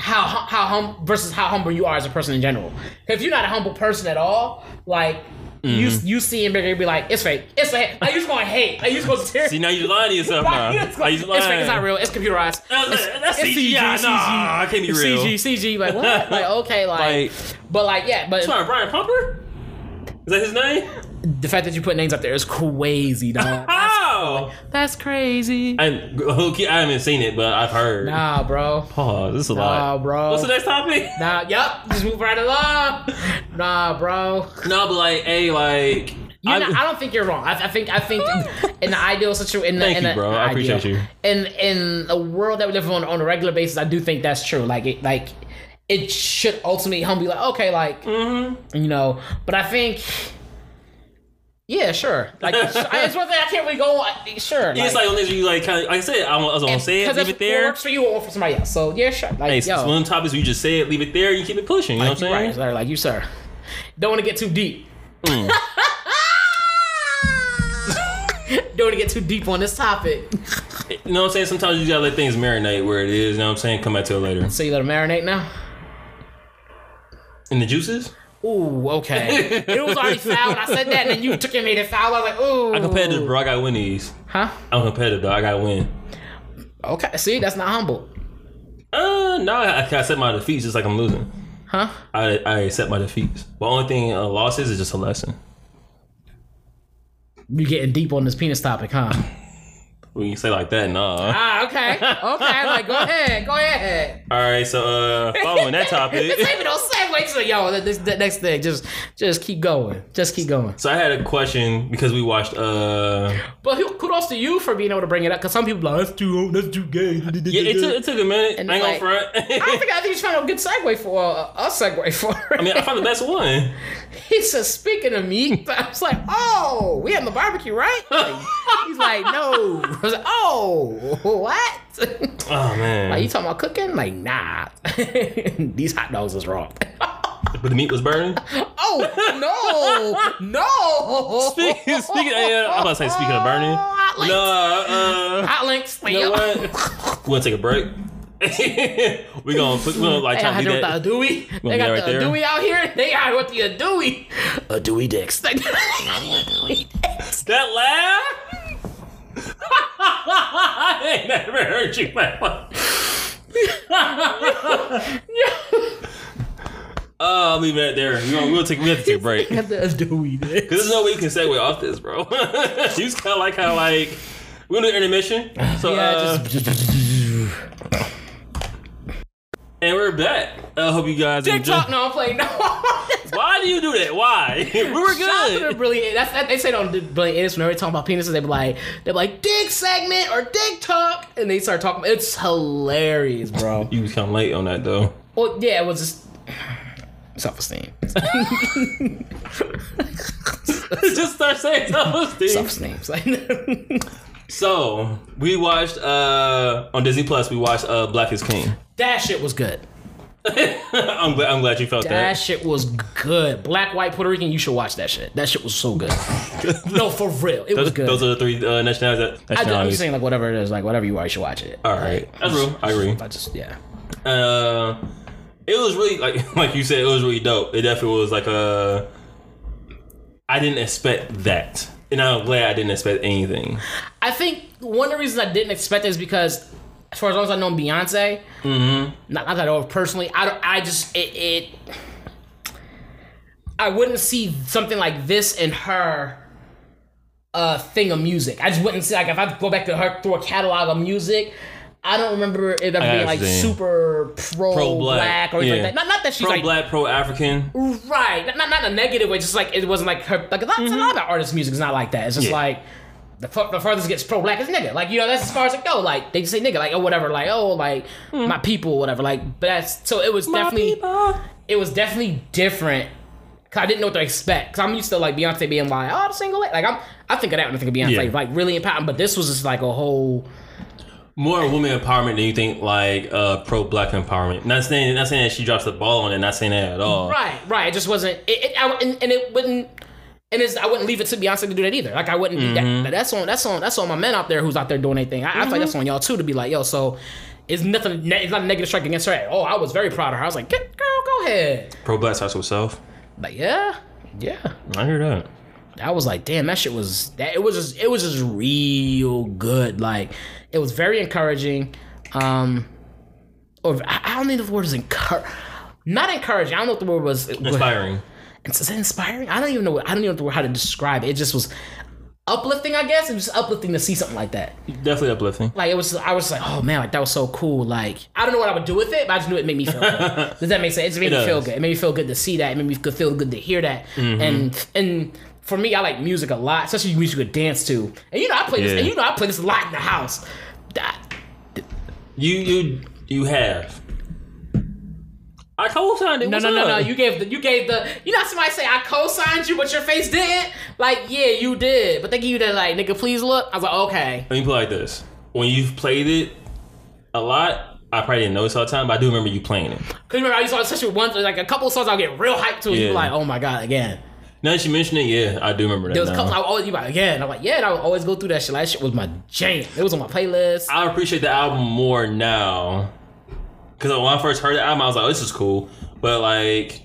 How how hum versus how humble you are as a person in general. If you're not a humble person at all, like you Mm-hmm. you see him bigger, you be like, it's fake, it's fake. Like you just gonna hate, like you just gonna tear. See, now you're lying to yourself now. It's, Are you lying. it's fake. It's not real. It's computerized. That's- It's, that's it's CG. CG. Nah, it can't be real. CG. CG. Like what? Like okay. Like, Like- but like yeah. But Sorry, Brian Pumper? Is that his name? The fact that you put names up there is crazy, dog. How? That's crazy. I, okay, I haven't seen it, but I've heard. Nah, bro. Oh, this is a Nah, lot. bro. What's the next topic? Nah. yep. Just move right along. Nah, bro. No, but like, hey, like, You I- know, I don't think you're wrong. I, I think I think in the ideal situation, in the, Thank in you, bro. I appreciate ideal. you. In in the world that we live on on a regular basis, I do think that's true. Like it, like it should ultimately humble you. Like okay, like Mm-hmm. you know. But I think, yeah, sure. Like it's it's one thing I can't really go. on. Sure, it's like when you like kind of, like I said, I was gonna say it, leave it there. works for you or for somebody else. So yeah, sure. Like Hey, yo, one of the topics where you just say it, leave it there, you keep it pushing. You know what I'm saying? right, like you, sir. Don't want to get too deep. Mm. Don't want to get too deep on this topic. You know what I'm saying? Sometimes you gotta let things marinate where it is. You know what I'm saying? Come back to it later. So you let it marinate now? In the juices? Ooh, okay. it was already foul when I said that, and then you took it and made it foul. I was like, ooh. I'm competitive, bro. I gotta win these. Huh? I'm competitive, though. I gotta win. Okay. See, that's not humble. Uh, no, I, I set my defeats just like I'm losing. Huh? I, I accept my defeats. The only thing uh, losses is is just a lesson. You getting deep on this penis topic, huh? When you say like that, nah. Ah, okay. Okay, like go ahead, go ahead. All right, so uh, following that topic. This ain't no segue to yo. This the next thing, just just keep going, just keep going. So I had a question because we watched. uh But kudos to you for being able to bring it up because some people are like that's too old, that's too gay. Yeah, it took, it took a minute. And I ain't like- front. I don't think I think you found a good segue for uh, a segue for. It. I mean, I found the best one. he said, "Speaking of meat," I was like, "Oh, we having the barbecue, right?" Like, he's like, "No." I was like, "Oh, what?" Oh man, Like, you talking about cooking? Like, nah. These hot dogs is wrong. but the meat was burning. oh no, no. Speaking, speaking, uh, I'm about to say speaking of burning. Hot links. No, uh, Hot links. you know what? We gonna take a break. we gonna put, we gonna like try to do the that. Dewey. Gonna They got right the there. Dewey out here. They out with the Dewey. A Dewey dicks. They got the Dewey dicks. That laugh. I ain't never heard you laugh. Oh, I'll leave it there. We're gonna, we'll take, we have to take a break. Got the Dewey dicks. Cause there's no way you can segue off this, bro. you just kind of like how like we're gonna do intermission. So Yeah, uh, just and we're back. I hope you guys enjoy. TikTok. No, I'm playing. No. Why do you do that? Why? we were Shout out to the good. brilliant. That's that, they say don't do brilliant idiots whenever they talk about penises. They be like, they be like dick segment or dick talk, and they start talking. It's hilarious, bro. You was kind of late on that though. well, yeah, it was just self esteem. just start saying self esteem. self esteem. So we watched uh on Disney Plus. We watched uh Black is King. that shit was good. I'm glad. I'm glad you felt That that. shit was good. Black, white, Puerto Rican. You should watch that shit. That shit was so good. no, for real, it was Those, good. those are the three uh, nationalities. I, I'm just nationalities. saying, like whatever it is, like whatever you are, you should watch it. All right, that's real. I agree. I just yeah. Uh, it was really like like you said, it was really dope. It definitely was like a. I didn't expect that, and I'm glad I didn't expect anything. I think one of the reasons I didn't expect it is because, as far as long as I know Beyonce, not, not that I know personally, I don't. I just it, it. I wouldn't see something like this in her. Uh, thing of music. I just wouldn't see like if I go back to her through a catalog of music. I don't remember it ever being like super pro, Pro-black, black or anything yeah. like that. Not, not that she's Pro like black, pro African. Right, not, not a negative way. Just like it wasn't like her. Like a lot, a lot of artists' music is not like that. It's just Mm-hmm. Yeah. like the, the furthest it gets pro black is nigga. Like you know that's as far as it go. Like they just say nigga. Like oh whatever. Like oh like my people whatever. Like but that's so it was definitely it was definitely different. Cause I didn't know what to expect. Cause I'm used to like Beyonce being like oh the single la-" like I'm I think of that when I think of Beyonce Yeah. like really empowering. But this was just like a whole More women empowerment than you think, like uh, pro black empowerment. Not saying, not saying that she drops the ball on it. Not saying that at all. Right, right. It just wasn't. It, it I, and, and it wouldn't. And it's, I wouldn't leave it to Beyonce to do that either. Like I wouldn't. Mm-hmm. That, that's on. That's on. That's on my men out there who's out there doing anything. I, I feel like that's on y'all too to be like, yo. So it's nothing. It's not a negative strike against her. Oh, I was very proud of her. I was like, "Get- girl, go ahead. Pro black starts with self. Like yeah, yeah. I hear that. I was like, damn, that shit was that. It was just. It was just real good. Like it was very encouraging. Um, or I, I don't know if the word is encourage. Not encouraging. I don't know if the word was Inspiring. Is it inspiring? I don't even know. What, I don't even know how to describe it. It just was uplifting. I guess it was just uplifting to see something like that. Definitely uplifting. Like it was. I was like, oh man, like that was so cool. Like I don't know what I would do with it, but I just knew it made me feel. good. Does that make sense? It made It me feel good. It made me feel good to see that. It made me feel feel good to hear that. Mm-hmm. And and for me, I like music a lot, especially music you could dance to. And you know, I play this. And you know, I play this a lot in the house. That, You you you have. I co-signed it. No, What's no, no, no. You gave the you gave the you know somebody say I co-signed you, but your face didn't. Like, yeah, you did, but they give you that like, nigga, please look. I was like, okay. Let me put it like this: when you've played it a lot, I probably didn't notice all the time, but I do remember you playing it. Cause remember I used to especially once like a couple of songs I'll get real hyped to and Yeah. you're like, oh my god, again. Now that you mention it, yeah, I do remember that. There was a couple I always be like, again. I'm like, yeah, and I would always go through that shit. Like that shit was my jam. It was on my playlist. I appreciate the album more now. Because when I first heard the album, I was like, oh, this is cool. But like,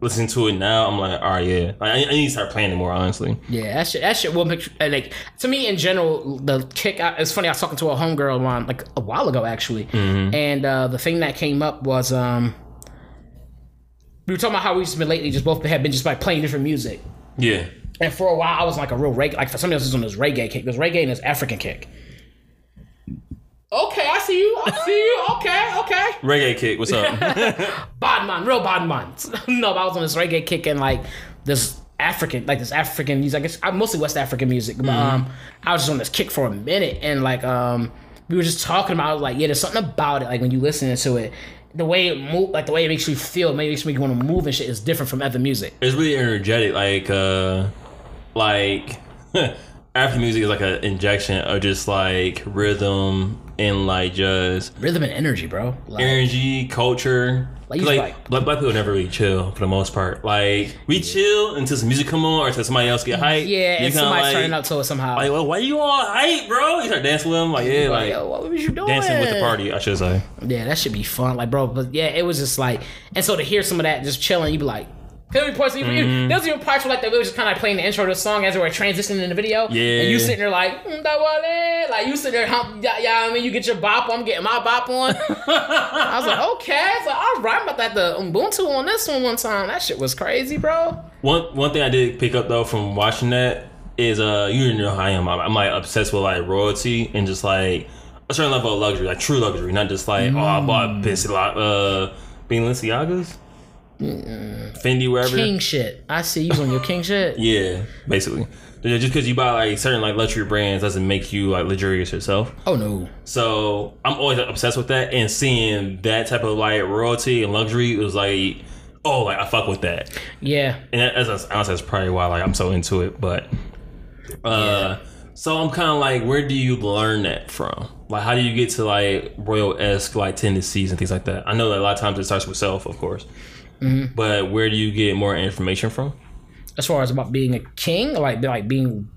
listening to it now, I'm like, all right, yeah. Like, I, I need to start playing it more, honestly. Yeah, that shit. That shit will make like to me in general. The kick. I- It's funny. I was talking to a homegirl on like a while ago actually, and uh, the thing that came up was um, we were talking about how we've just been lately just both have been just like playing different music. Yeah. And for a while, I was like a real reggae. Like for somebody else, is on this reggae kick. There's reggae and this African kick. Okay, I see you. I see you. Okay, okay. Reggae kick, what's up? bad man, real bad man. no, but I was on this reggae kick and like this African, like this African music. I guess I'm mostly West African music, but um, I was just on this kick for a minute and like um, we were just talking about. Like, yeah, there's something about it. Like when you listen to it, the way it move, like the way it makes you feel, maybe makes me want to move and shit is different from other music. it's really energetic. Like, uh, like, African music is like an injection of just like rhythm and like just Rhythm and energy, bro. Like, energy, culture. Like, Like, like like- black, black people never really chill for the most part. Like we chill until some music come on or until somebody else get hype. yeah, You and kinda somebody's like, turning up to it somehow. Like, well, why you all hype, bro? You start dancing with them, like yeah, like, yo, what was you doing? dancing with the party. I should say. Yeah, that should be fun, like, bro. But yeah, it was just like, and so to hear some of that just chilling, you'd be like, there was even, Mm-hmm. there was even parts where like they were just kind of like playing the intro to the song as they were transitioning in the video. Yeah. and you sitting there like, mm, that wale. like you sitting there, hump, yeah, yeah. I mean, you get your bop I'm getting my bop on. I was like, okay, it's like, all right, I'm about that the Ubuntu on this one one time. That shit was crazy, bro. One one thing I did pick up though from watching that is uh you know how I am. I'm, I'm like obsessed with like royalty and just like a certain level of luxury, like true luxury, not just like oh I bought Balenciaga, uh Balenciagas, Fendi, wherever. King shit. I see you on your king shit. Yeah, basically. Just because you buy like certain like luxury brands doesn't make you like luxurious yourself. Oh no. So I'm always obsessed with that, and seeing that type of like royalty and luxury it was like, oh, like I fuck with that. Yeah. and that, that's honestly that's probably why like I'm so into it. But uh, so I'm kind of like, where do you learn that from? Like, how do you get to like royal esque like tendencies and things like that? I know that a lot of times it starts with self, of course, but where do you get more information from? As far as about being a king, like like being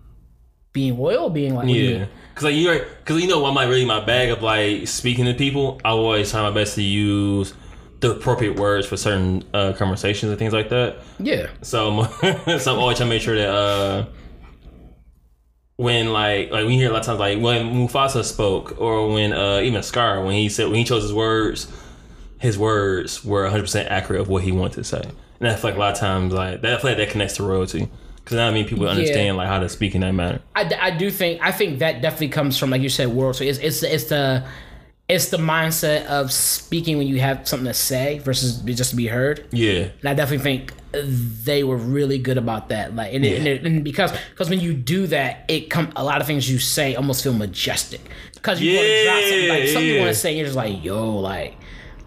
being royal, being like Yeah, because like you're because you know I'm like really my bag of like speaking to people. I always try my best to use the appropriate words for certain uh, conversations and things like that. yeah. So, so I'm always trying to make sure that uh, when like like we hear a lot of times like when Mufasa spoke or when uh, even Scar when he said when he chose his words, his words were 100 percent accurate of what he wanted to say. And I feel like a lot of times like that I feel like that connects to royalty. Because now I mean people understand like how to speak in that manner. I do think I think that definitely comes from like you said world so it's it's it's the it's the mindset of speaking when you have something to say versus just to be heard. Yeah, and I definitely think they were really good about that. Like and, it, and, it, and because because when you do that it come a lot of things you say almost feel majestic. Because you want to drop something like something you want to say and you're just like yo like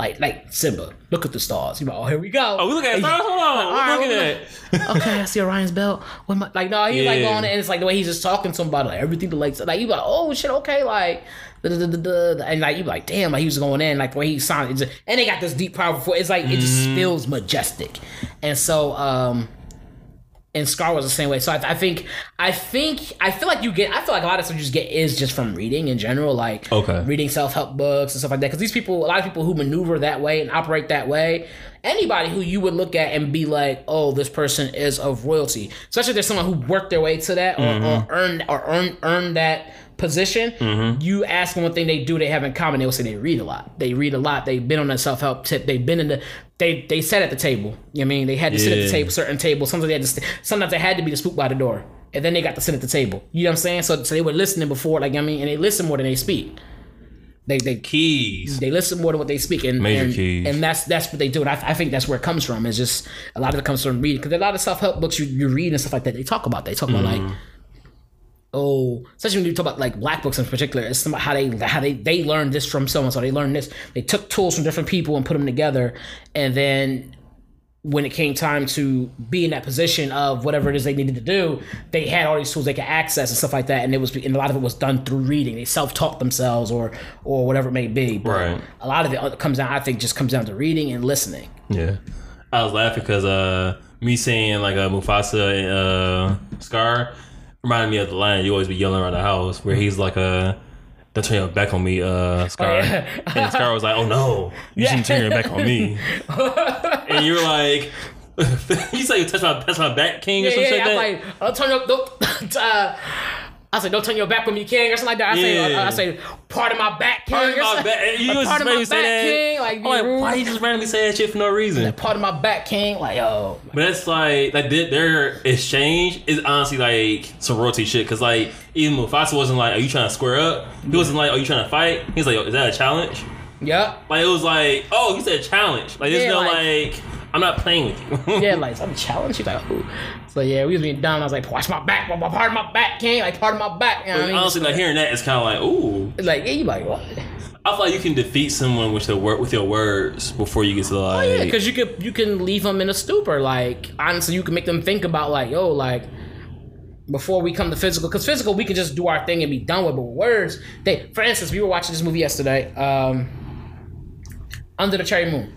like like Simba look at the stars you know oh here we go Oh, we look at stars. Hold on, All right, at that. okay, I see Orion's belt. What my, like, no, he's like Yeah. going, and it's like the way he's just talking to somebody, like everything, the like, like you like, oh shit, okay, like, da, da, da, da, da, and like you like, damn, like he was going in, like the way he sounded, just, and they got this deep, powerful. It's like it just Mm-hmm. feels majestic, and so, um, and Scar was the same way. So I, I think, I think, I feel like you get, I feel like a lot of stuff you just get is just from reading in general, like Okay. reading self help books and stuff like that. Because these people, a lot of people who maneuver that way and operate that way, anybody who you would look at and be like, oh, this person is of royalty, especially if there's someone who worked their way to that or, or mm-hmm. earned or earn earned that position. You ask them one thing they do, they have in common. They will say they read a lot. They read a lot. They've been on that self help tip. They've been in the. They they sat at the table. You know what I mean? They had to sit at the table, certain tables. Sometimes they had to. St- sometimes they had to be the spook by the door. And then they got to sit at the table. You know what I'm saying? So, so they were listening before, like I mean, and they listen more than they speak. They they Keys. they listen more than what they speak, and Major and, keys. and that's that's what they do. And I, I think that's where it comes from. It's just a lot of it comes from reading because a lot of self help books you, you read and stuff like that. They talk about they talk about Mm-hmm. like oh, especially when you talk about like black books in particular. It's about how they how they they learned this from someone, so they learned this. They took tools from different people and put them together, and then when it came time to be in that position of whatever it is they needed to do, they had all these tools they could access and stuff like that, and it was and a lot of it was done through reading. They self taught themselves or or whatever it may be. But Right. A lot of it comes down, I think, just comes down to reading and listening. Yeah, I was laughing because uh, me saying like a Mufasa and uh, Scar reminded me of the line you always be yelling around the house where he's like a. Don't turn your back on me, uh, Scar. Oh, yeah. and Scar was like, "Oh no, you shouldn't turn your back on me." and you're like, "You say you touch my touch my back, King, or Yeah, something yeah, like I'm that." like, don't turn your don't. Uh, I say, don't turn your back on me, King, or something like that. I say, Yeah. I say, part of my back, King. Part of or my something. back. You Like, part of my randomly say back, that. King. Like, I'm like, you why you just randomly say that shit for no reason? part of my back, King. Like, yo, But that's like like their, their exchange is honestly like sorority shit. Cause like even Mufasa wasn't like, "Are you trying to square up?" He wasn't like, "Are you trying to fight?" He's like, "Is that a challenge?" Yeah. Like it was like, "Oh, you said challenge." Like there's Yeah, no like- like, I'm not playing with you. Yeah, like some challenge. She's like, Ooh. So yeah, we was being dumb. I was like, watch my back, part of my back, King. Like part of my back. You know I mean? honestly, like hearing that, it's kind of like, ooh. It's like, yeah, you like what? I feel like you can defeat someone with the word with your words before you get to the like. Oh yeah, because you could you can leave them in a stupor. Like honestly, you can make them think about like, yo, like before we come to physical, because physical we can just do our thing and be done with. But words, they. For instance, we were watching this movie yesterday, um, Under the Cherry Moon,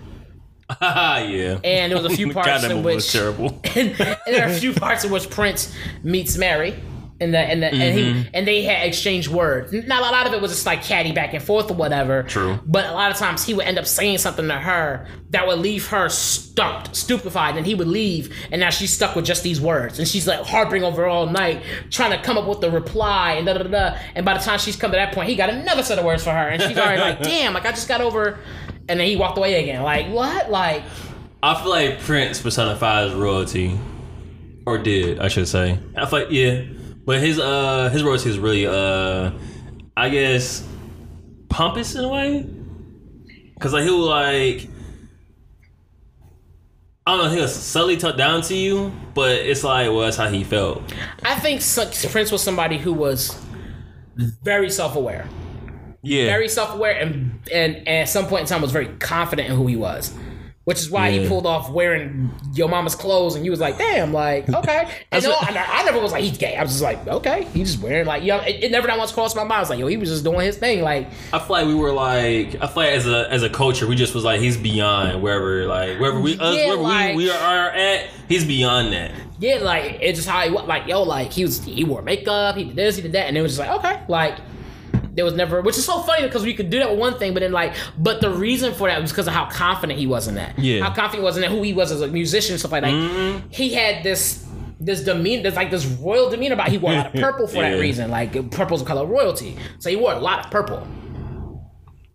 yeah. and there was a few parts that in which terrible. and, and there are a few parts in which Prince meets Mary. And the, and the, and Mm-hmm. he and they had exchanged words. Now a lot of it was just like catty back and forth or whatever. True. But a lot of times he would end up saying something to her that would leave her stumped, stupefied, and he would leave, and now she's stuck with just these words, and she's like harping over all night, trying to come up with the reply, and da da. da. And by the time she's come to that point, he got another set of words for her, and she's already like, "Damn, like I just got over," and then he walked away again. Like what? Like I feel like Prince personifies royalty, or did I should say? I feel like yeah, but his uh his royalty is really uh I guess pompous in a way, because like he'll like I don't know he'll subtly talk down to you, but it's like well that's how he felt. I think Prince was somebody who was very self-aware, Yeah, very self-aware, and and, and at some point in time was very confident in who he was, which is why he pulled off wearing your mama's clothes, and you was like, damn, like okay. And no, I, I never was like he's gay. I was just like, okay, he's just wearing like yo. It, it never that once crossed my mind. I was like, yo, he was just doing his thing, like I feel like we were like I feel like as a as a culture we just was like he's beyond wherever like wherever we us Yeah, wherever like- we, we are at he's beyond that. yeah, like it's just how he like yo, like he was he wore makeup, he did this, he did that, and it was just like okay, like there was never, which is so funny because we could do that with one thing, but then like, but the reason for that was because of how confident he was in that. Yeah. how confident he was in that, who he was as a musician, and stuff like that. Mm-hmm. He had this. This demeanor, there's like this royal demeanor about. He wore a lot of purple for that reason. Like purple's a color of royalty, so he wore a lot of purple.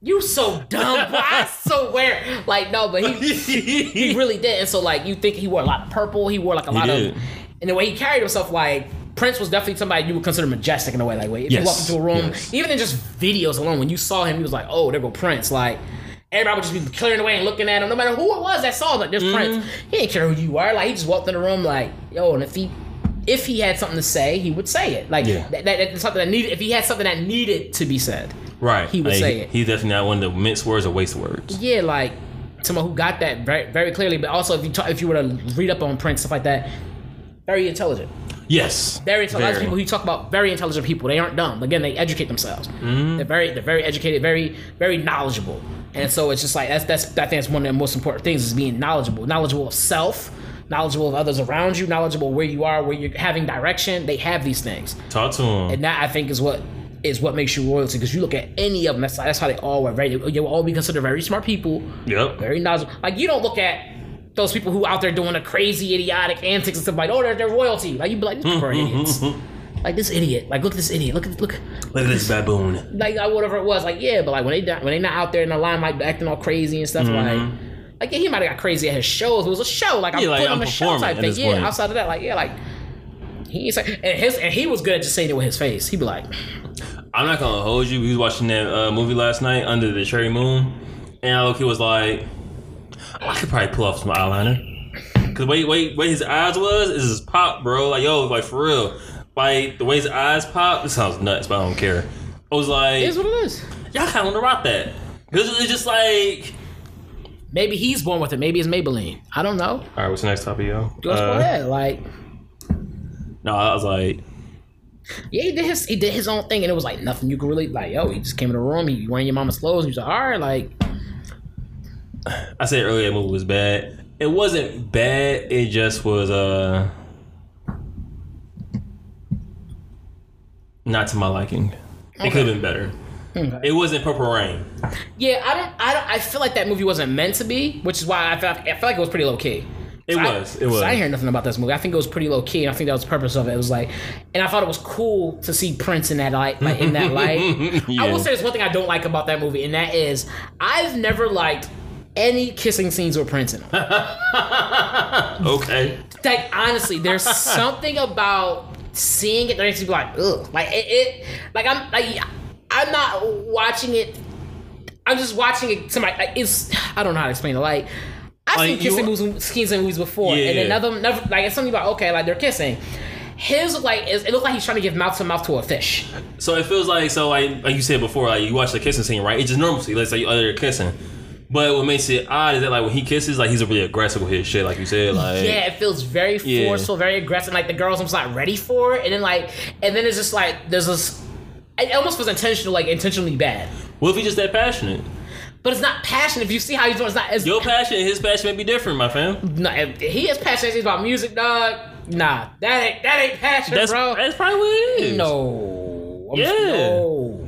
You so dumb, boy. I swear. Like no, but he he really did. And so like you think he wore a lot of purple, he wore like a lot did. of and the way he carried himself, like Prince was definitely somebody you would consider majestic in a way. Like wait, if Yes. you walk into a room, Yes. even in just videos alone, when you saw him, he was like, Oh, there go Prince. Like everybody would just be clearing away and looking at him, no matter who it was that saw him, like there's Mm-hmm. Prince. He didn't care who you are. Like he just walked in the room like, yo, and if he if he had something to say, he would say it. Like Yeah. that, that, that's something that needed. If he had something that needed to be said, Right. He would Like, say it. He's definitely not one of the mince words or waste words. yeah, like someone who got that very, very clearly. But also, if you talk, if you were to read up on Prince stuff like that, very intelligent. Yes. Very intelligent. Lots of Very. people who talk about very intelligent people. They aren't dumb. Again, they educate themselves. Mm-hmm. They're very, they're very educated, very, very knowledgeable. And so it's just like that's that's I think that's one of the most important things is being knowledgeable, knowledgeable of self, knowledgeable of others around you, knowledgeable where you are, where you're having direction. They have these things. Talk to them, And that I think is what is what makes you royalty because you look at any of them. That's that's how they all were. Very, they will all be considered very smart people, yep. very knowledgeable. Like you don't look at those people who out there doing the crazy idiotic antics and stuff like, oh, they're, they're royalty. Like you'd be like, these people are idiots. Like this idiot. Like look at this idiot. Look at look. Look at this baboon. Like uh, whatever it was. Like yeah, but like when they when they not out there in the limelight like, acting all crazy and stuff like. Like yeah, he might have got crazy at his shows. It was a show. Like I'm Mm-hmm. Like, putting I'm on a show type thing. Yeah. point. Outside of that, like yeah, like he ain't say, and his and he was good at just saying it with his face. He'd be like, I'm not gonna hold you. We was watching that uh, movie last night, Under the Cherry Moon, and I look, he was like, I could probably pull off some eyeliner. Cause wait, wait, wait, his eyes was is his pop, bro. Like yo, like for real. Like the way his eyes pop, this sounds nuts, but I don't care. I was like, "It is what it is." y'all kind of want to rock that. Cause it's just like Maybe he's born with it. Maybe it's Maybelline. I don't know. All right, what's the next topic, yo? Just go Uh, ahead. Like, No, I was like, yeah, he did his he did his own thing, and it was like nothing you could really like. Yo, he just came in the room. He wearing your mama's clothes. And he was like, all right, like, I said earlier, that movie was bad. It wasn't bad. It just was uh not to my liking. It could have been better. Okay. It wasn't Purple Rain. yeah, I don't, I don't, I feel like that movie wasn't meant to be, which is why I felt, I feel like it was pretty low key. It So I- was. It was. so I didn't hear nothing about this movie. I think it was pretty low key, and I think that was the purpose of it. It was like, and I thought it was cool to see Prince in that light, like in that light. I will say there's one thing I don't like about that movie, and that is I've never liked any kissing scenes with Prince in them. Okay. like honestly, there's something about seeing it that makes you be like, ugh. Like it, it like I'm like I'm not watching it. I'm just watching it. Somebody like it's I don't know how to explain it. Like I've Like, seen kissing movies, scenes in movies before, and Yeah. then never, never like it's something about okay, like they're kissing. His look like it looked like he's trying to give mouth to mouth to a fish. So it feels like so like like you said before, like you watch the kissing scene, right? It's just normal. See, let's say oh, they're kissing. But what makes it odd is that like when he kisses, like he's a really aggressive with his shit, like you said, like Yeah, it feels very Yeah. forceful, very aggressive. Like the girl's almost not ready for it, and then like, and then it's just like there's this. It almost was intentional, like intentionally bad. What if he's just that passionate? But it's not passion. If you see how he's doing, it's not as Your passion and his passion may be different, my fam. no, if he is passionate He's about music, dog. Nah, that ain't that ain't passion, That's bro. that's probably what it is. no, I'm Yeah. no.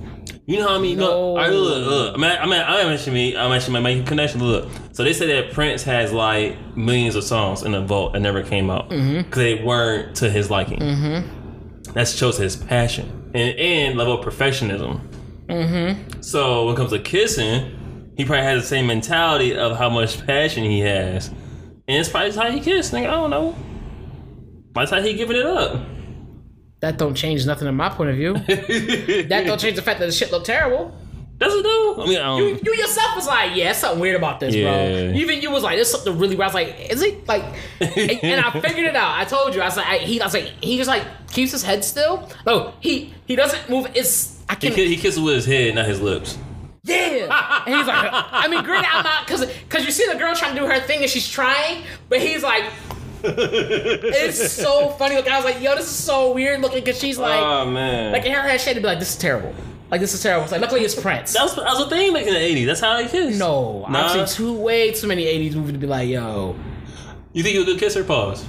You know how I mean? No. Look, I look, look. I mean, I mean, I mentioned me. I mentioned my making connection. Look, so they said that Prince has like millions of songs in the vault that never came out because Mm-hmm. they weren't to his liking. Mm-hmm. That shows his passion and, and level of perfectionism. Mm-hmm. So when it comes to kissing, he probably has the same mentality of how much passion he has, and it's probably just how he kiss. Nigga, I don't know. That's how he giving it up. That don't change nothing in my point of view. that don't change the fact that the shit looked terrible. Does it though? I mean, I You, you yourself was like, yeah, something weird about this, Yeah. bro. Even you was like, there's something really weird. I was like, is it like? and, and I figured it out. I told you. I was like, I, he, I was like, he just like keeps his head still. No, he he doesn't move. It's I can't. ki- he kisses with his head, not his lips. Yeah. And he's like, I mean, granted, I'm not, because cause you see the girl trying to do her thing and she's trying, but he's like, it's so funny. Like, I was like, yo, this is so weird looking because she's like, oh man, like in her head, she'd be like, this is terrible. Like, this is terrible. It's like, luckily it's Prince. That was, that was a thing back in the 80s. That's how they kiss. no, Nah. I've seen too, way too many 80s movies to be like, yo, You think you're a good kisser? Pause.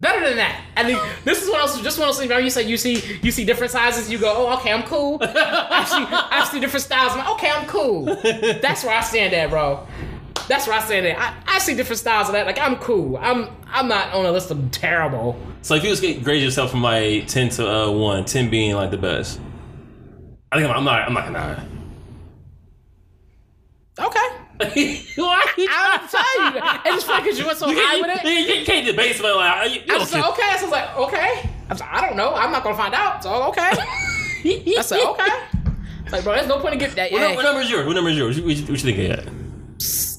better than that. I think this is one else. Just one things. Remember, you said you see you see different sizes. You go, oh, okay, I'm cool. I see I see different styles. I'm like, okay, I'm cool. That's where I stand at, bro. That's where I stand at. I, I see different styles of that. Like I'm cool. I'm I'm not on a list of terrible. So if you was to grade yourself from like 10 to uh, 1, 10 being like the best, I think I'm, I'm not. I'm not gonna. Okay. Why? I'm tell you. And just because you went so You high with it. you can't debate somebody like you, you I just said, okay. So I was like, okay. I, was like, I don't know. I'm not gonna find out. So okay. I said, okay. It's like, bro, there's no point in getting that. What, Yeah. what number is yours? What number is yours? What, you- what you think of that?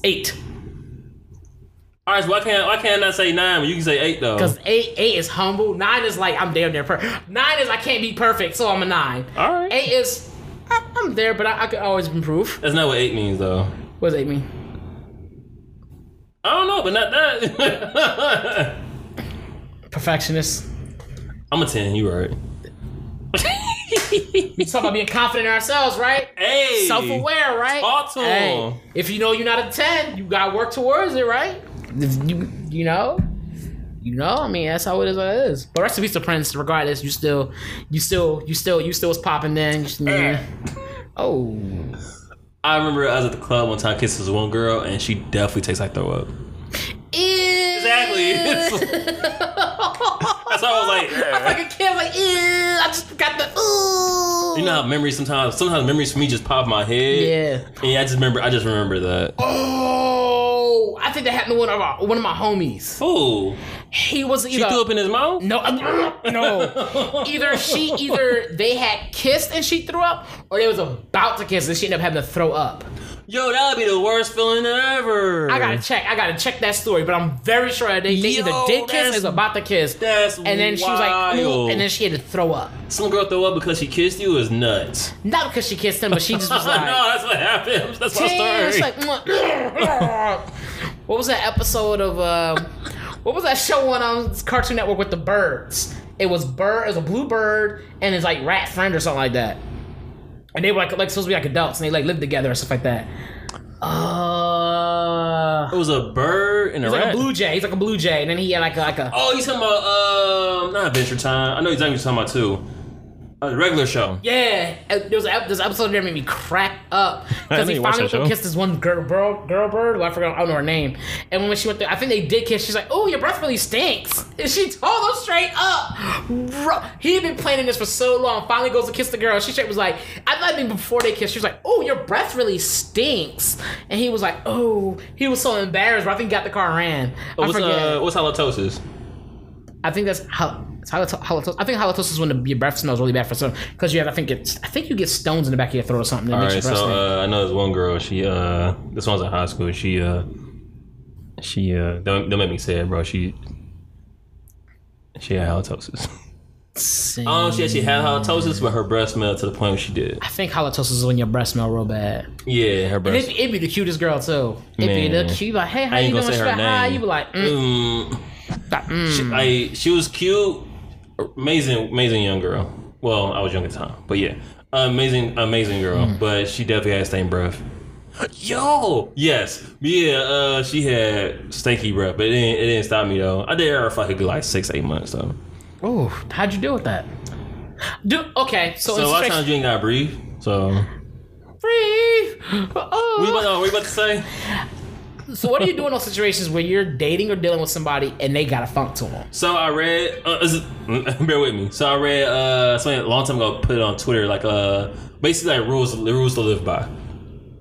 Eight. All right, so why can't why can't I say nine? You can say eight though. Because eight, eight is humble. Nine is like I'm damn near perfect. Nine is I can't be perfect, so I'm a nine. All right, Eight is I, I'm there, but I, I could always improve. that's not what eight means though. What does eight mean? I don't know, but not that. Perfectionist. I'm a ten. You right. We talk about being confident in ourselves, right? Hey, Self-aware, right? Talk to Hey, him. if you know you're not a ten, you gotta work towards it, right? You you know, you know. I mean, that's how it is. What it is. But rest in peace to Prince. Regardless, you still, you still, you still, you still was popping then. You Eh. oh, I remember I was at the club one time, kisses this one girl, and she definitely tastes like throw up. Exactly. That's why I was like, like a kid, like, ew, I just got the ooh. you know how memories sometimes, sometimes memories for me just pop in my head. Yeah. And I just remember, I just remember that. Oh, I think that happened to one of our, one of my homies. Fool. He was either She threw up in his mouth? no, uh, no. Either she, either they had kissed and she threw up, or they was about to kiss and she ended up having to throw up. Yo, that would be the worst feeling ever. I gotta check. I gotta check that story, but I'm very sure they, they either did kiss or is about to kiss. That's and then she was like, "Ooh," and then she had to throw up. some girl throw up because she kissed you is nuts. Not because she kissed him, but she just was like, no, that's what happened. That's my story. it's like, what was that episode of? Uh, what was that show on um, Cartoon Network with the birds? It was bird. It was a blue bird and his like rat friend or something like that. And they were like like supposed to be like adults and they like lived together and stuff like that. Uh, it was a bird and a like rat. a blue jay. He's like a blue jay, and then he had like a like a. oh, you talking about um, not Adventure Time? I know exactly what you're talking about too. A regular show. Yeah, there was this episode there made me crack up because he finally kissed this one girl, girl, girl bird. Well, I forgot, I don't know her name. And when she went there, I think they did kiss. She's like, "Oh, your breath really stinks," and she told him straight up. Bro, he had been planning this for so long. Finally goes to kiss the girl. She straight was like, "I thought even before they kissed, she was like, "Oh, your breath really stinks," and he was like, "Oh," he was so embarrassed. But I think he got the car and ran. I What's forget. uh, what's halitosis? I think that's how. Halitosis. I think halitosis is when the, your breath smells really bad for some because you have. I think it's. I think you get stones in the back of your throat or something. That All makes right, so uh, I know this one girl. She uh, this one's in high school. She uh, she uh, don't don't make me say it, bro. She she had halitosis. Oh, she actually had halitosis, but her breath smelled to the point where she did. I think halitosis is when your breath smell real bad. Yeah, her breath. it'd, it'd be the cutest girl too. It'd be the cute. Like, hey, how you doing? her like, Hi. name. You be like, mm, Mm, like, mm. she, I she was cute, amazing, amazing young girl. Well, I was young at the time, but yeah, amazing, amazing girl. Mm. But she definitely had stained breath. Yo, yes, yeah. Uh, she had stinky breath, but it didn't, it didn't stop me though. I did her for like like six, eight months though. Oh, how'd you deal with that? Do okay. So, So a lot of times you ain't gotta breathe. So breathe. Oh. we about, we about to say. So what do you do in those situations where you're dating or dealing with somebody and they got a funk to them? So I read. Uh, it- bear with me. So I read uh something a long time ago. Put it on Twitter like uh basically like rules rules to live by.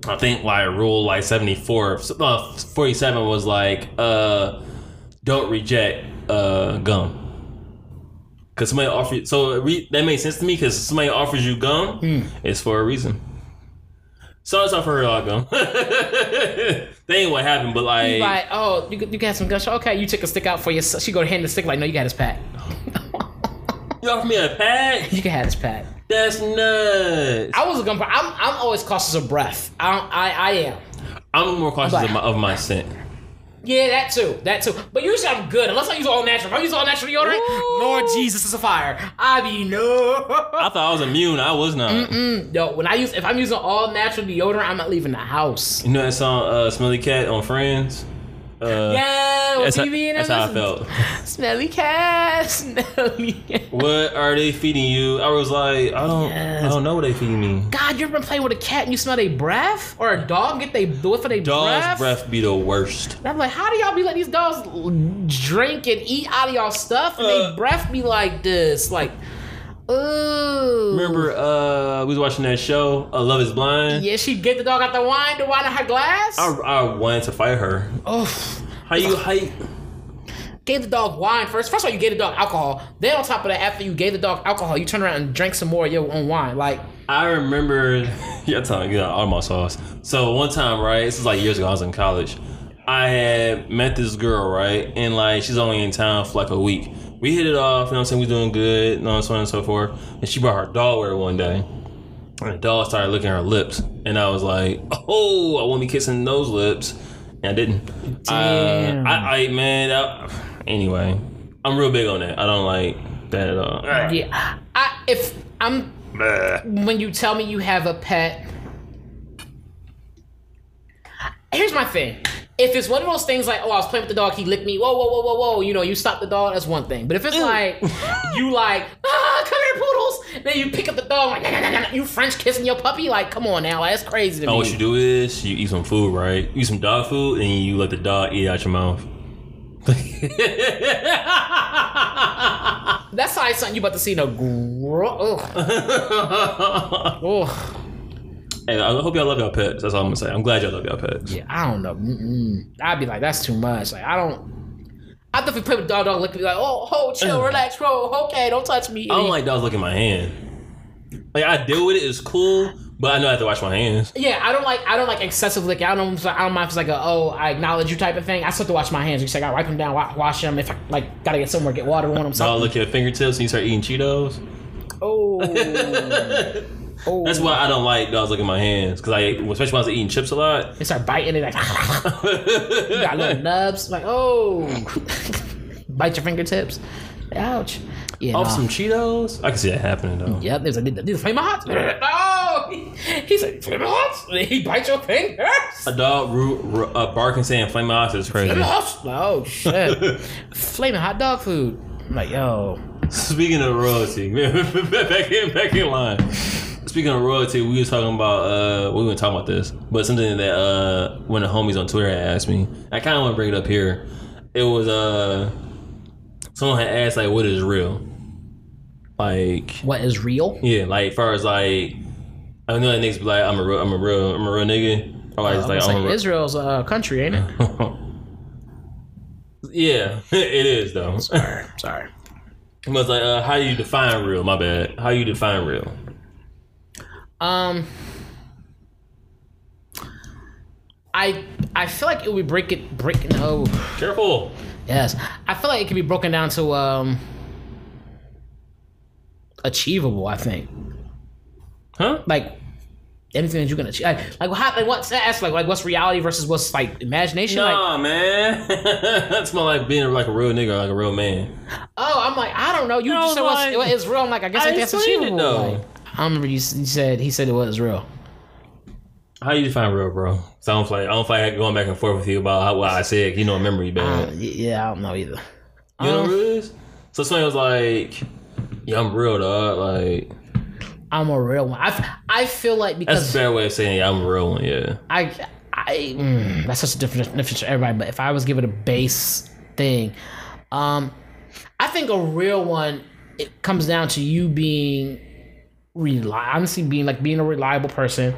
I think like rule like seventy four, uh, forty seven was like uh don't reject uh gum. Cause somebody offered so re, that made sense to me because somebody offers you gum, it's for a reason. So it's not for a lot of gum. that ain't what happened, but like, Like, oh, you, you got some gunshot. Okay, you took a stick out for your. She go to hand the stick. Like, no, you got his pack. you offer me a pack. You can have his pack. That's nuts. I was a gun. I'm I'm always cautious of breath. I I, I am. I'm more cautious of my, of my scent. Yeah, that too. That too. But usually I'm good unless I use all natural. If I use all natural deodorant, Ooh. Lord Jesus is a fire. I be no. I thought I was immune. I was not. no, when I use if I'm using all natural deodorant, I'm not leaving the house. You know that song, uh, "Smelly Cat" on Friends. Uh, Yeah, that's, how, that's how I felt. Smelly cat, smelly cat. What are they feeding you? I was like, I don't, I don't know what they feeding me. God, you ever been playing with a cat and you smell their breath? Or a dog get they do it for their Dog's breath? breath be the worst. And I'm like, how do y'all be letting these dogs drink and eat out of y'all stuff and Uh. they breath be like this? Like, ooh. Remember, uh, we was watching that show, uh, "Love Is Blind." Yeah, she get the dog out the wine, the wine in her glass. I, I wanted to fight her. oh, How you, how you, gave the dog wine first. First of all, you gave the dog alcohol. Then on top of that, after you gave the dog alcohol, you turn around and drank some more of your own wine. Like, I remember, yeah, telling you all my sauce. So one time, right, this is like years ago. I was in college. I had met this girl, right, and like she's only in town for like a week. We hit it off, you know what I'm saying? We doing good, you know, so on and so forth. And she brought her dog with her one day. And the dog started licking her lips, and I was like, "Oh, I want to be kissing those lips," and I didn't. Damn. Uh, I, I, man, I, anyway, I'm real big on that. I don't like that at all. yeah, I if I'm when you tell me you have a pet. Here's my thing. If it's one of those things like, oh, I was playing with the dog, he licked me. Whoa, whoa, whoa, whoa, whoa. You know, you stop the dog. That's one thing. But if it's like you like, ah, come here, poodles. And then you pick up the dog, like, nah, nah, nah, nah, you French kissing your puppy. Like, come on now, like, that's crazy to Oh, me. what you do is you eat some food, right? You eat some dog food, and you let the dog eat out your mouth. That's like something you about to see in a gro- ugh. Ugh. And I hope y'all love your pets. That's all I'm gonna say. I'm glad y'all love your pets. Yeah, I don't know. Mm-mm. I'd be like, that's too much. Like, I don't. I definitely play with dog, dog, look at me like, oh, oh, chill, mm. relax, bro. Okay, don't touch me. I don't like dogs looking my hand. Like I deal with it, it's cool, But I know I have to wash my hands. Yeah, I don't like I don't like excessive licking. I don't I don't mind if it's like a oh I acknowledge you type of thing. I still have to wash my hands. You say I gotta wipe them down, wash them. If I like gotta get somewhere, get water on them. I'll Something. look at your fingertips and you start eating Cheetos. Oh, oh. That's why I don't like dogs licking my hands because I, especially when I was eating chips a lot. They start biting it like you got little nubs. Like oh, bite your fingertips. Ouch. Yeah. Off nah. some Cheetos, I can see that happening though. Yep, there's a these flame hot. Oh, he said flame hot. He bites your fingers. A dog ru- uh, barking saying "flame ox" is crazy. Flame hot. Oh shit. Flaming hot dog food. I'm like yo. Speaking of royalty, back in back in line. Speaking of royalty, we was talking about uh we weren't talking about this, but something that uh one of the homies on Twitter had asked me. I kind of want to bring it up here. It was uh someone had asked like, "What is real?" Like What is real? yeah, like far as like I know that niggas be like, "I'm a real, I'm a real, I'm a real nigga," or like, it's I'm like, I'm a real. Israel's a country, ain't it? yeah, it is though. sorry, sorry. Was like, uh, how you define real? My bad. How you define real? Um, I I feel like it would be break it break no Careful. yes I feel like it could be broken down to um achievable. I think Huh? like anything that you can achieve. Like, like how like what's that's like like what's reality versus what's like imagination. Like Nah, man. That's more like being like a real nigga, like a real man. oh I'm like I don't know. You I just said what's, like- what is real. I'm like I guess I like that's it, achievable. though. Like, I remember you, you said he said it was real. How you define real, bro? So I don't feel like I don't feel like going back and forth with you about how, what I said. You know, a memory Uh, bad. y- yeah, I don't know either. you know um, what real is? So somebody was like, "Yeah, I'm real, dog." Like I'm a real one. I, f- I feel like that's because a fair way of saying yeah, I'm a real one. Yeah. I, I mm, that's such a different definition for everybody. But if I was given a base thing, um, I think a real one it comes down to you being rely honestly being like being a reliable person.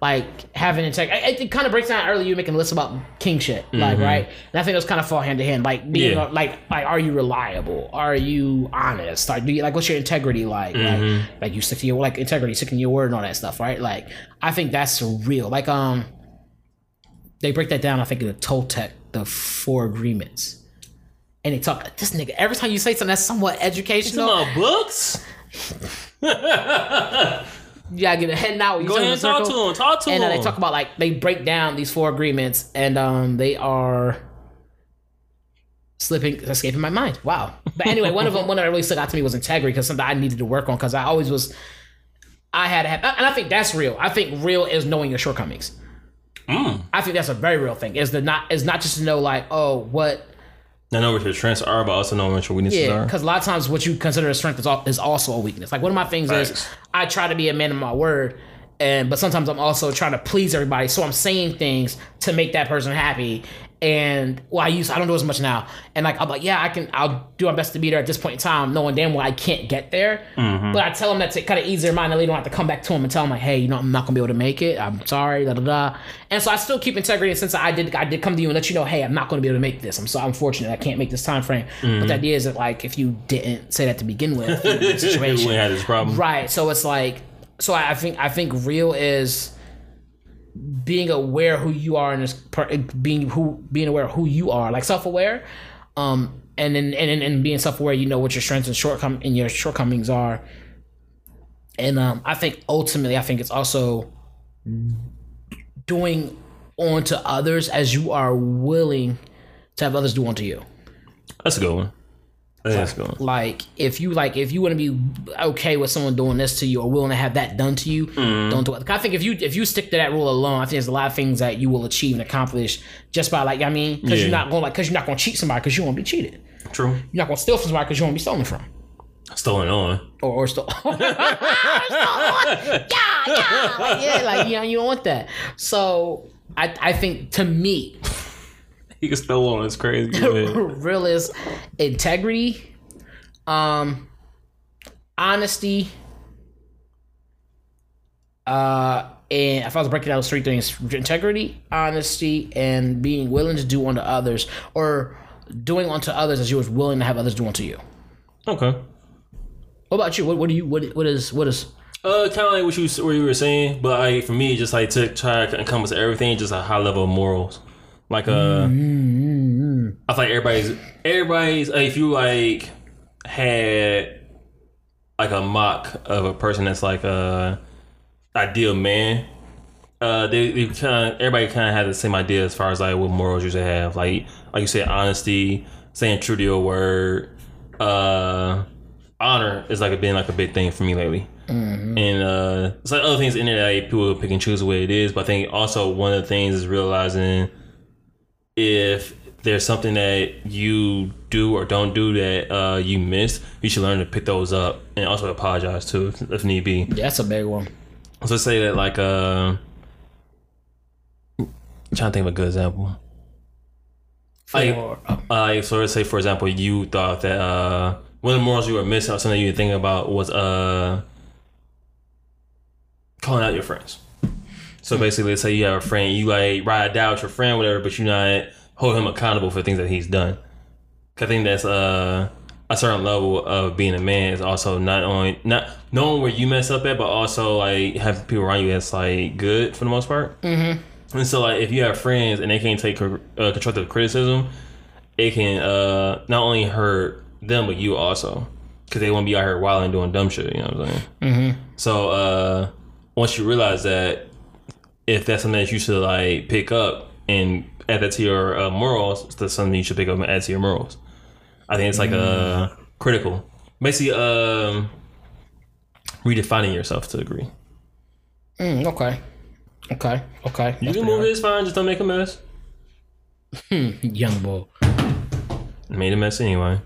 Like having integrity, it, it kind of breaks down earlier. You making a list about king shit, like right. And I think those kind of fall hand to hand. Like being Yeah. like, like, are you reliable? Are you honest? Like, do you like what's your integrity like? Like, like you stick to your like integrity, sticking to your word and all that stuff, right? Like, I think that's real. Like, um, they break that down. I think in the Toltec, the four agreements, and they talk. This nigga every time you say something that's somewhat educational, Some books. you gotta get a head out. Go ahead and talk to him. Talk to them. And uh, him. they talk about like they break down these four agreements, and um, they are slipping, escaping my mind. Wow. But anyway, one of them, one that really stuck out to me was integrity because something I needed to work on because I always was. I had to have, and I think that's real. I think real is knowing your shortcomings. Mm. I think that's a very real thing. Is the not is not just to know like oh what I know what your strengths are, but also know what your weaknesses yeah are. because a lot of times what you consider a strength is, also a weakness. Like one of my things is I try to be a man of my word, and but sometimes I'm also trying to please everybody. So I'm saying things to make that person happy. And well, I use I don't do as much now. And like I'm like, yeah, I can. I'll do my best to be there at this point in time, knowing damn well I can't get there. Mm-hmm. But I tell them that to kind of ease their mind, and they don't have to come back to them and tell them like, hey, you know, I'm not gonna be able to make it. I'm sorry, da da da. And so I still keep integrity. And since I did, I did come to you and let you know, hey, I'm not gonna be able to make this. I'm so unfortunate I can't make this time frame. Mm-hmm. But the idea is that like if you didn't say that to begin with, in the we had this problem. Right. So it's like so I think I think real is being aware who you are and being who being aware of who you are, like self aware. Um and then and, and being self aware, you know what your strengths and shortcom and your shortcomings are. And um I think ultimately I think it's also doing onto others as you are willing to have others do unto you. That's a good one. Good. Like if you like if you want to be okay with someone doing this to you or willing to have that done to you, mm-hmm. don't do it. I think if you if you stick to that rule alone, I think there's a lot of things that you will achieve and accomplish just by like I mean because Yeah. you're not going like because you're not going to cheat somebody because you won't be cheated. True. You're not going to steal from somebody because you won't be stolen from. Stolen on. Or, or still, yeah, yeah, like, yeah, like you know, you don't want that. So I, I think to me, He can steal on. It's crazy. Go ahead. real is integrity, um, honesty, uh, and if I was breaking down those three things, integrity, honesty, and being willing to do unto others, or doing unto others as you was willing to have others do unto you. okay. What about you? What, what do you? What, what is? What is? Uh, kind of like what you what you were saying, but like for me, just like to try to encompass everything, just a high level of morals. Like uh, I feel like everybody's everybody's like, if you like had like a mock of a person that's like a ideal man. Uh, they, they kind of everybody kind of had the same idea as far as like what morals you should have. Like like you said, honesty, saying true to your word, uh, honor is like a been like a big thing for me lately. And uh, it's like other things in there that like, people pick and choose the way it is. But I think also one of the things is realizing if there's something that you do or don't do that uh, you missed, you should learn to pick those up and also apologize too if, if need be. Yeah, that's a big one. So let's say that like uh, I'm trying to think of a good example. Like, For- uh, so let's say for example, you thought that uh, one of the morals you were missing or something you were thinking about was uh, calling out your friends. So basically, let's say you have a friend, you like ride out with your friend, whatever, but you're not hold him accountable for things that he's done. I think that's uh, a certain level of being a man is also not only not knowing where you mess up at, but also like having people around you that's like good for the most part. Mm-hmm. And so like if you have friends and they can't take uh, constructive criticism, it can uh, not only hurt them but you also because they won't be out here wilding doing dumb shit. You know what I'm saying? Mm-hmm. So uh, once you realize that, if that's something that you should like pick up and add that to your uh, morals, that's something you should pick up and add to your morals. I think it's like uh, critical, basically um, redefining yourself to a degree. Mm, okay. Okay. Okay. You can move this fine, just don't make a mess. Young boy. Made a mess anyway.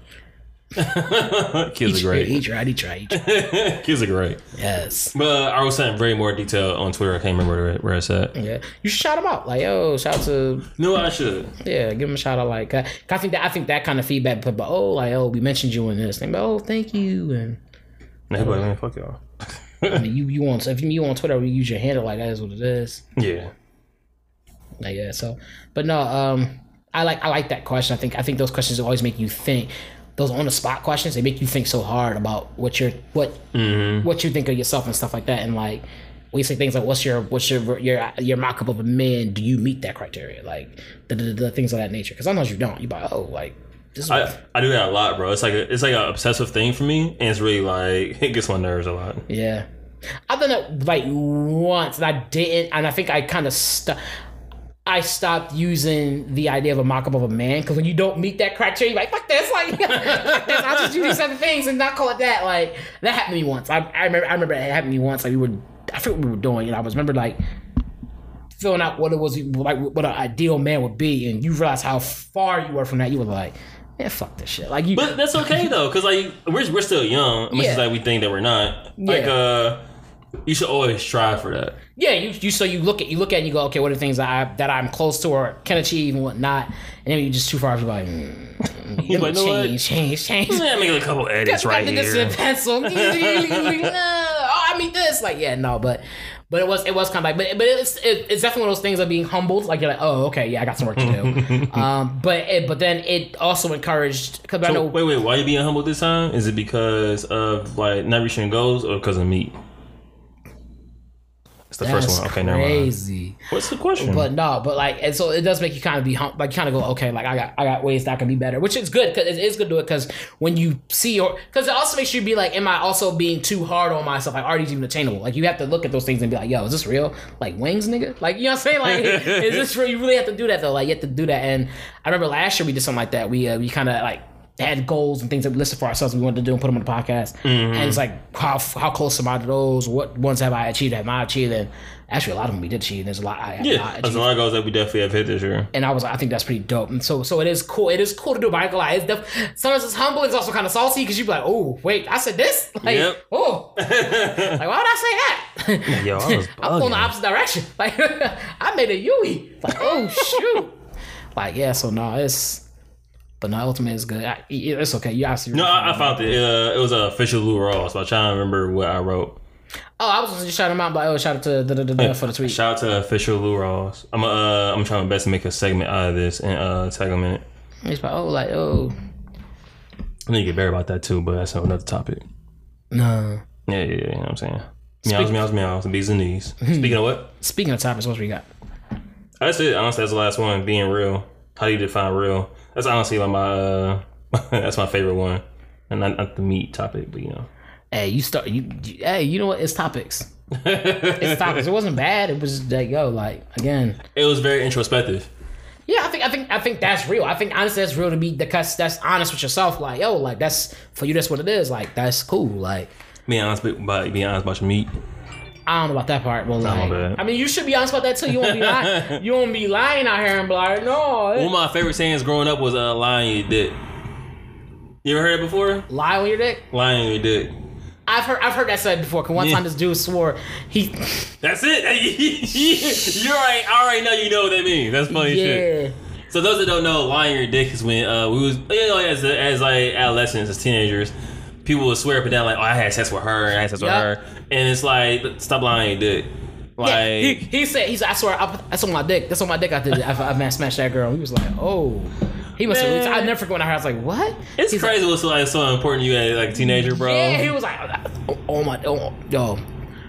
Kids are great. He tried. He tried. He tried. Kids are great. yes. But I was saying very more detail on Twitter. I can't remember where, it's at. Yeah. You should shout him out. Like, yo, shout out to No, I should. yeah, give him a shout out. Like, uh, I think that I think that kind of feedback. But, but oh, like, oh, we mentioned you in this thing. But oh, thank you. And he'd man, fuck y'all. I mean, you you on if you on Twitter, you use your handle like that is what it is. Yeah. Like, yeah. So, but no, um, I like I like that question. I think I think those questions always make you think. Those on the spot questions, they make you think so hard about what you're what mm-hmm. what you think of yourself and stuff like that. And like we say things like, "What's your what's your your your mock up of a man? Do you meet that criteria?" Like the, the, the things of that nature. Because sometimes you don't. You like, oh, like this is I, I do that a lot, bro. It's like a, it's like an obsessive thing for me, and it's really like it gets my nerves a lot. Yeah. I've done it like once and I didn't and I think I kind of st- I stopped using the idea of a mock-up of a man because when you don't meet that criteria, you're like, fuck this, like, fuck this. I'll just do these other things and not call it that. Like, that happened to me once. I, I remember I remember it happened to me once. Like, we were, I forget what we were doing, and I was remember, like, filling out what it was, like, what an ideal man would be, and you realize how far you were from that. You were like, man, fuck this shit. Like, you, But that's okay though, because like we're we're still young. Much as Yeah. like we think that we're not. Like Yeah. uh, you should always strive for that. Yeah, you, you so you look at you look at it and you go, okay, what are the things that I that I'm close to or can achieve and whatnot, and then you're just too far. You're like, mm, You're like, "Know what? change, change, change. Yeah, make a couple edits right Got this here. in pencil. oh, I mean this. Like, yeah, no, but but it was it was kind of like, but but it's it, it's definitely one of those things of being humbled. Like you're like, oh, okay, yeah, I got some work to do. um, but it, but then it also encouraged because I know wait, wait. Why are you being humble this time? Is it because of like not reaching goals or because of meat? It's the that's first one. Okay, never mind. crazy. What's the question? But no, but like, and so it does make you kind of be hum- like, kind of go, okay, like I got, I got ways that I can be better, which is good because it is good to do it because when you see your, because it also makes you be like, am I also being too hard on myself? Like, are these even attainable? Like, you have to look at those things and be like, yo, is this real? Like wings, nigga? Like, you know what I'm saying? Like, is this real? You really have to do that though. Like, you have to do that. And I remember last year we did something like that. We uh, we kind of like had goals and things that we listed for ourselves we wanted to do and put them on the podcast. Mm-hmm. And it's like how how close am I to those? What ones have I achieved? Have I achieved? And actually, a lot of them we did achieve. There's a lot I yeah, not achieved a lot of goals that we definitely have hit this year. and I was like, I think that's pretty dope. And so, so it is cool. It is cool to do. But I ain't gonna lie, it's def- sometimes it's humble. It's also kind of salty because you be like, oh, wait, I said this. Like, Yep. oh, like why would I say that? Yo, I was I'm going the opposite direction. Like, I made a Yui. Like, oh shoot. like, yeah. So no, it's. But no, ultimate is good. I, it's okay. You asked. No, I, I found it. Uh, it was a official Lou Ross. So I'm trying to remember what I wrote. Oh, I was just shouting him out, but oh, shout out to the, the, the, the for the tweet. Shout out to official Lou Ross. I'm uh, I'm trying my best to make a segment out of this and uh, tag him in it. He's like, oh, like, oh, I need to get better about that too, but that's another topic. no. Yeah, yeah, yeah. You know what I'm saying? Meows, meows, meows, and bees and knees. Speaking of what? Speaking of topics, what we got? That's it. Honestly, that's the last one. Being real. How do you define real? That's honestly like my. Uh, that's my favorite one, and not, not the meat topic, but you know. Hey, you start. You, you hey, you know what? It's topics. It's topics. It wasn't bad. It was like yo, like again. It was very introspective. Yeah, I think I think I think that's real. I think honestly that's real to be because that's honest with yourself. Like yo, like that's for you. That's what it is. Like that's cool. Like Being honest, about being honest about your meat. I don't know about that part, but like. I mean, you should be honest about that too. You won't be lying. you won't be lying out here and be like, no, One of my favorite sayings growing up was uh, lying your dick. You ever heard it before? lie on your dick. Lying your dick. I've heard I've heard that said before. Cause one Yeah. time this dude swore he That's it. You're right. I already know you know what that means. That's funny shit. yeah So those that don't know, lying your dick is when uh, we was you know as as like adolescents, as teenagers, people would swear up and down like, "Oh, I had sex with her, I had sex Yeah. with her," and it's like, stop lying dick. Like, yeah. He, he said he said I swear I, that's on my dick. That's on my dick. I did. I, I, I smashed that girl. He was like, oh. He must have. I never forget when I heard. I was like, what? it's He's like, crazy what's like so important to you as like a teenager, bro. Yeah, he was like, oh, oh my, oh, yo,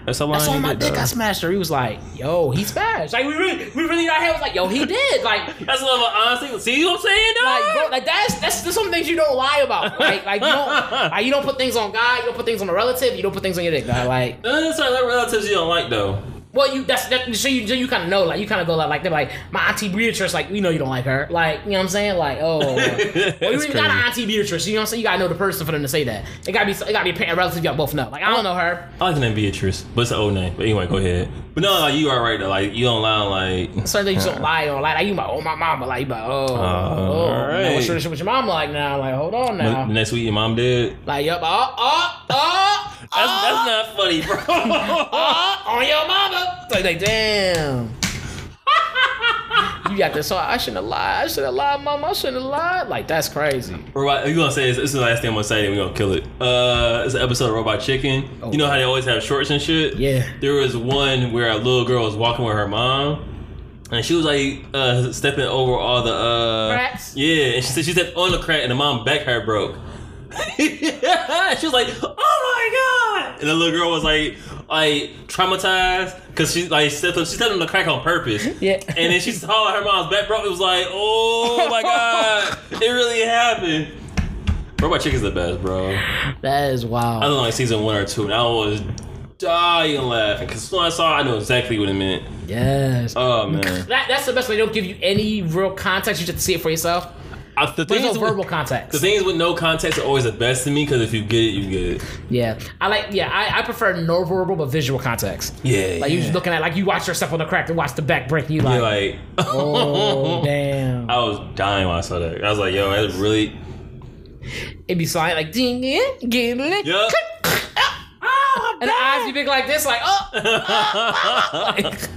That's, lying my dick. though. I smashed her. He was like, yo, he smashed. Like we really, we really, our head was like, yo, he did. Like, That's a level of honesty. See what I'm saying, dog? like, bro, like that's that's there's some things you don't lie about. Like, like you don't, like you don't put things on God. You don't put things on a relative. You don't put things on your dick. Dog. Like, That's certain relatives you don't like though. Well, you that's that. So you so you kind of know. Like, you kind of go like, like they're like my auntie Beatrice. Like, we know you don't like her. Like, you know what I'm saying? Like, oh. Well, you even got an auntie Beatrice. You know what I'm saying? You gotta know the person for them to say that. It gotta be, it gotta be a parent, relative y'all both know. Like I don't know her. I like the name Beatrice, but it's an old name. But anyway, go ahead. But no, like you are right though. Like you don't lie on like. Certain things you don't lie on. Like, like you like, oh my mama. Like you like, oh, oh. alright. Now, what's your relationship with your mom like now? Like, hold on now. next week your mom did. Like, yup, oh, oh, oh. That's, oh, that's not funny, bro. oh, on your mama. Like, like damn. you got this. So I shouldn't have lied. I shouldn't have lied, mama. I shouldn't have lied. Like that's crazy. Robot, you gonna say this, this is the last thing I'm gonna say, then we're gonna kill it. Uh, it's an episode of Robot Chicken. You know how they always have shorts and shit. Yeah. There was one where a little girl was walking with her mom, and she was like uh, stepping over all the uh, Cracks? Yeah, and she said she stepped on the crack, and the mom back hair broke. she was like, "Oh my god!" And the little girl was like, like traumatized because she like stepped she stepped on the crack on purpose. Yeah. And then she saw her mom's back broke. It was like, "Oh my god, it really happened." Robot Chicken's the best, bro. That is wild. I don't know, like season one or two, and I was dying laughing because when I saw, it, I knew exactly what it meant. Yes. Oh man, that, that's the best way. They don't give you any real context. You just have to see it for yourself. I, the There's things no with- verbal context. The things with no context are always the best to me because if you get it, you get it. Yeah, I like. Yeah, I, I prefer no verbal but visual context. Yeah, Like you yeah. just looking at like you watch yourself on the crack and watch the back break. You like, like, oh damn. I was dying when I saw that. I was like, yo, that's really. It'd be silent like ding it, get it. Yup. And the eyes be big like this, like oh.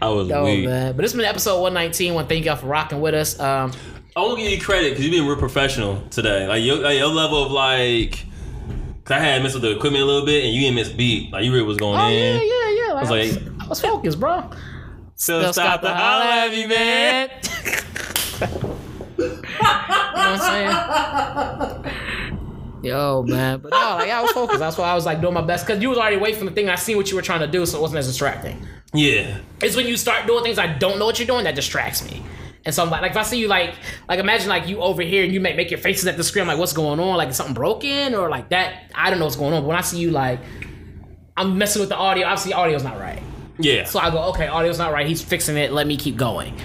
I was oh weak. man, but it's been episode one nineteen. One, thank y'all for rocking with us. Um, I want to give you credit because you've been real professional today. Like your, like your level of like, cause I had messed with the equipment a little bit, and you didn't miss beat. Like you really was going oh in. yeah, yeah, yeah. Like, was I, was, like- I was focused, bro. So stop the holla at me, man. You know what I'm saying? Yo, man, but no, like I was focused. That's why I was like doing my best because you was already away from the thing. I seen what you were trying to do, so it wasn't as distracting. Yeah. It's when you start doing things I don't know what you're doing that distracts me. And so I'm like, like if I see you like, like imagine like you over here and you make make your faces at the screen, like what's going on? Like is something broken or like that? I don't know what's going on. But when I see you like, I'm messing with the audio. Obviously, audio's not right. Yeah. So I go, okay, audio's not right. He's fixing it. Let me keep going.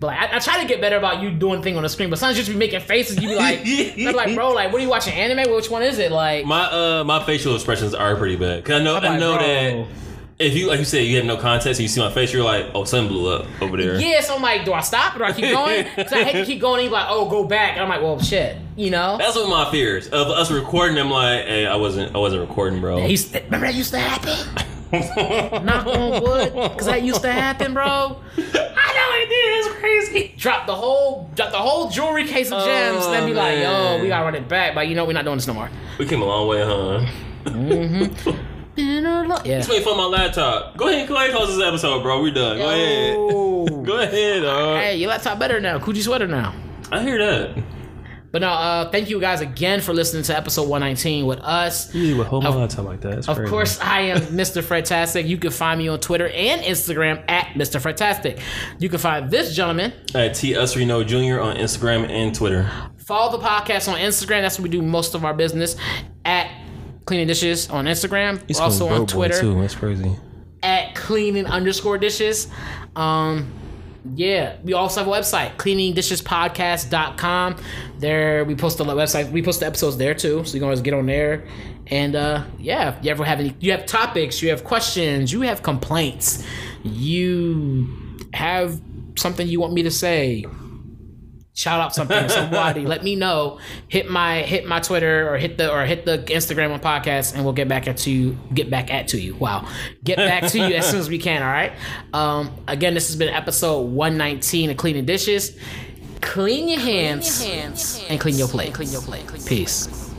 But like, I, I try to get better about you doing thing on the screen. But sometimes you just be making faces. You be like, they're like, bro, like, what are you watching? Anime? Which one is it? Like, my uh my facial expressions are pretty bad. Cause I know I'm I know bro. that if you like you said you have no context and you see my face, you're like, oh, something blew up over there. yeah. So I'm like, do I stop or do I keep going? Because I hate to keep going. And you like, oh, go back. And I'm like, well, shit. You know. That's one of my fears of us recording. I'm like, hey, I wasn't I wasn't recording, bro. He's, remember that used to happen? Knock on wood, because that used to happen, bro. I know it did. It's crazy. Drop the whole, drop the whole jewelry case of gems, Oh, then be oh, like, yo, we gotta run it back. But you know, we're not doing this no more. we came a long way, huh? Mm-hmm. Yeah. Just wait for my laptop. Go ahead, go ahead, close this episode, bro. We done. Go ahead. Go ahead, dog. Hey, your laptop better now. Coochie sweater now. I hear that. But no, uh, thank you guys again for listening to episode 119 with us. Usually with whole time like that. It's Of crazy. course, I am Mr. Fredtastic. You can find me on Twitter and Instagram at Mr. Fredtastic. You can find this gentleman. At T Us Reno Jr. on Instagram and Twitter. Follow the podcast on Instagram. That's where we do most of our business. At Cleaning Dishes on Instagram. He's also on Twitter too. That's crazy. at cleaning underscore dishes. Um, yeah, we also have a website, cleaningdishespodcast.com. There we post the website, we post the episodes there too, so you can always get on there. And uh, yeah, if you ever have any, you have topics, you have questions, you have complaints, you have something you want me to say, shout out something. To somebody let me know. Hit my hit my twitter or hit the or hit the instagram on podcast and we'll get back at to you get back at to you. Wow. Get back to you as soon as we can all right? Um again this has been episode 119 of cleaning dishes. Clean your hands, and clean your plate clean your plate peace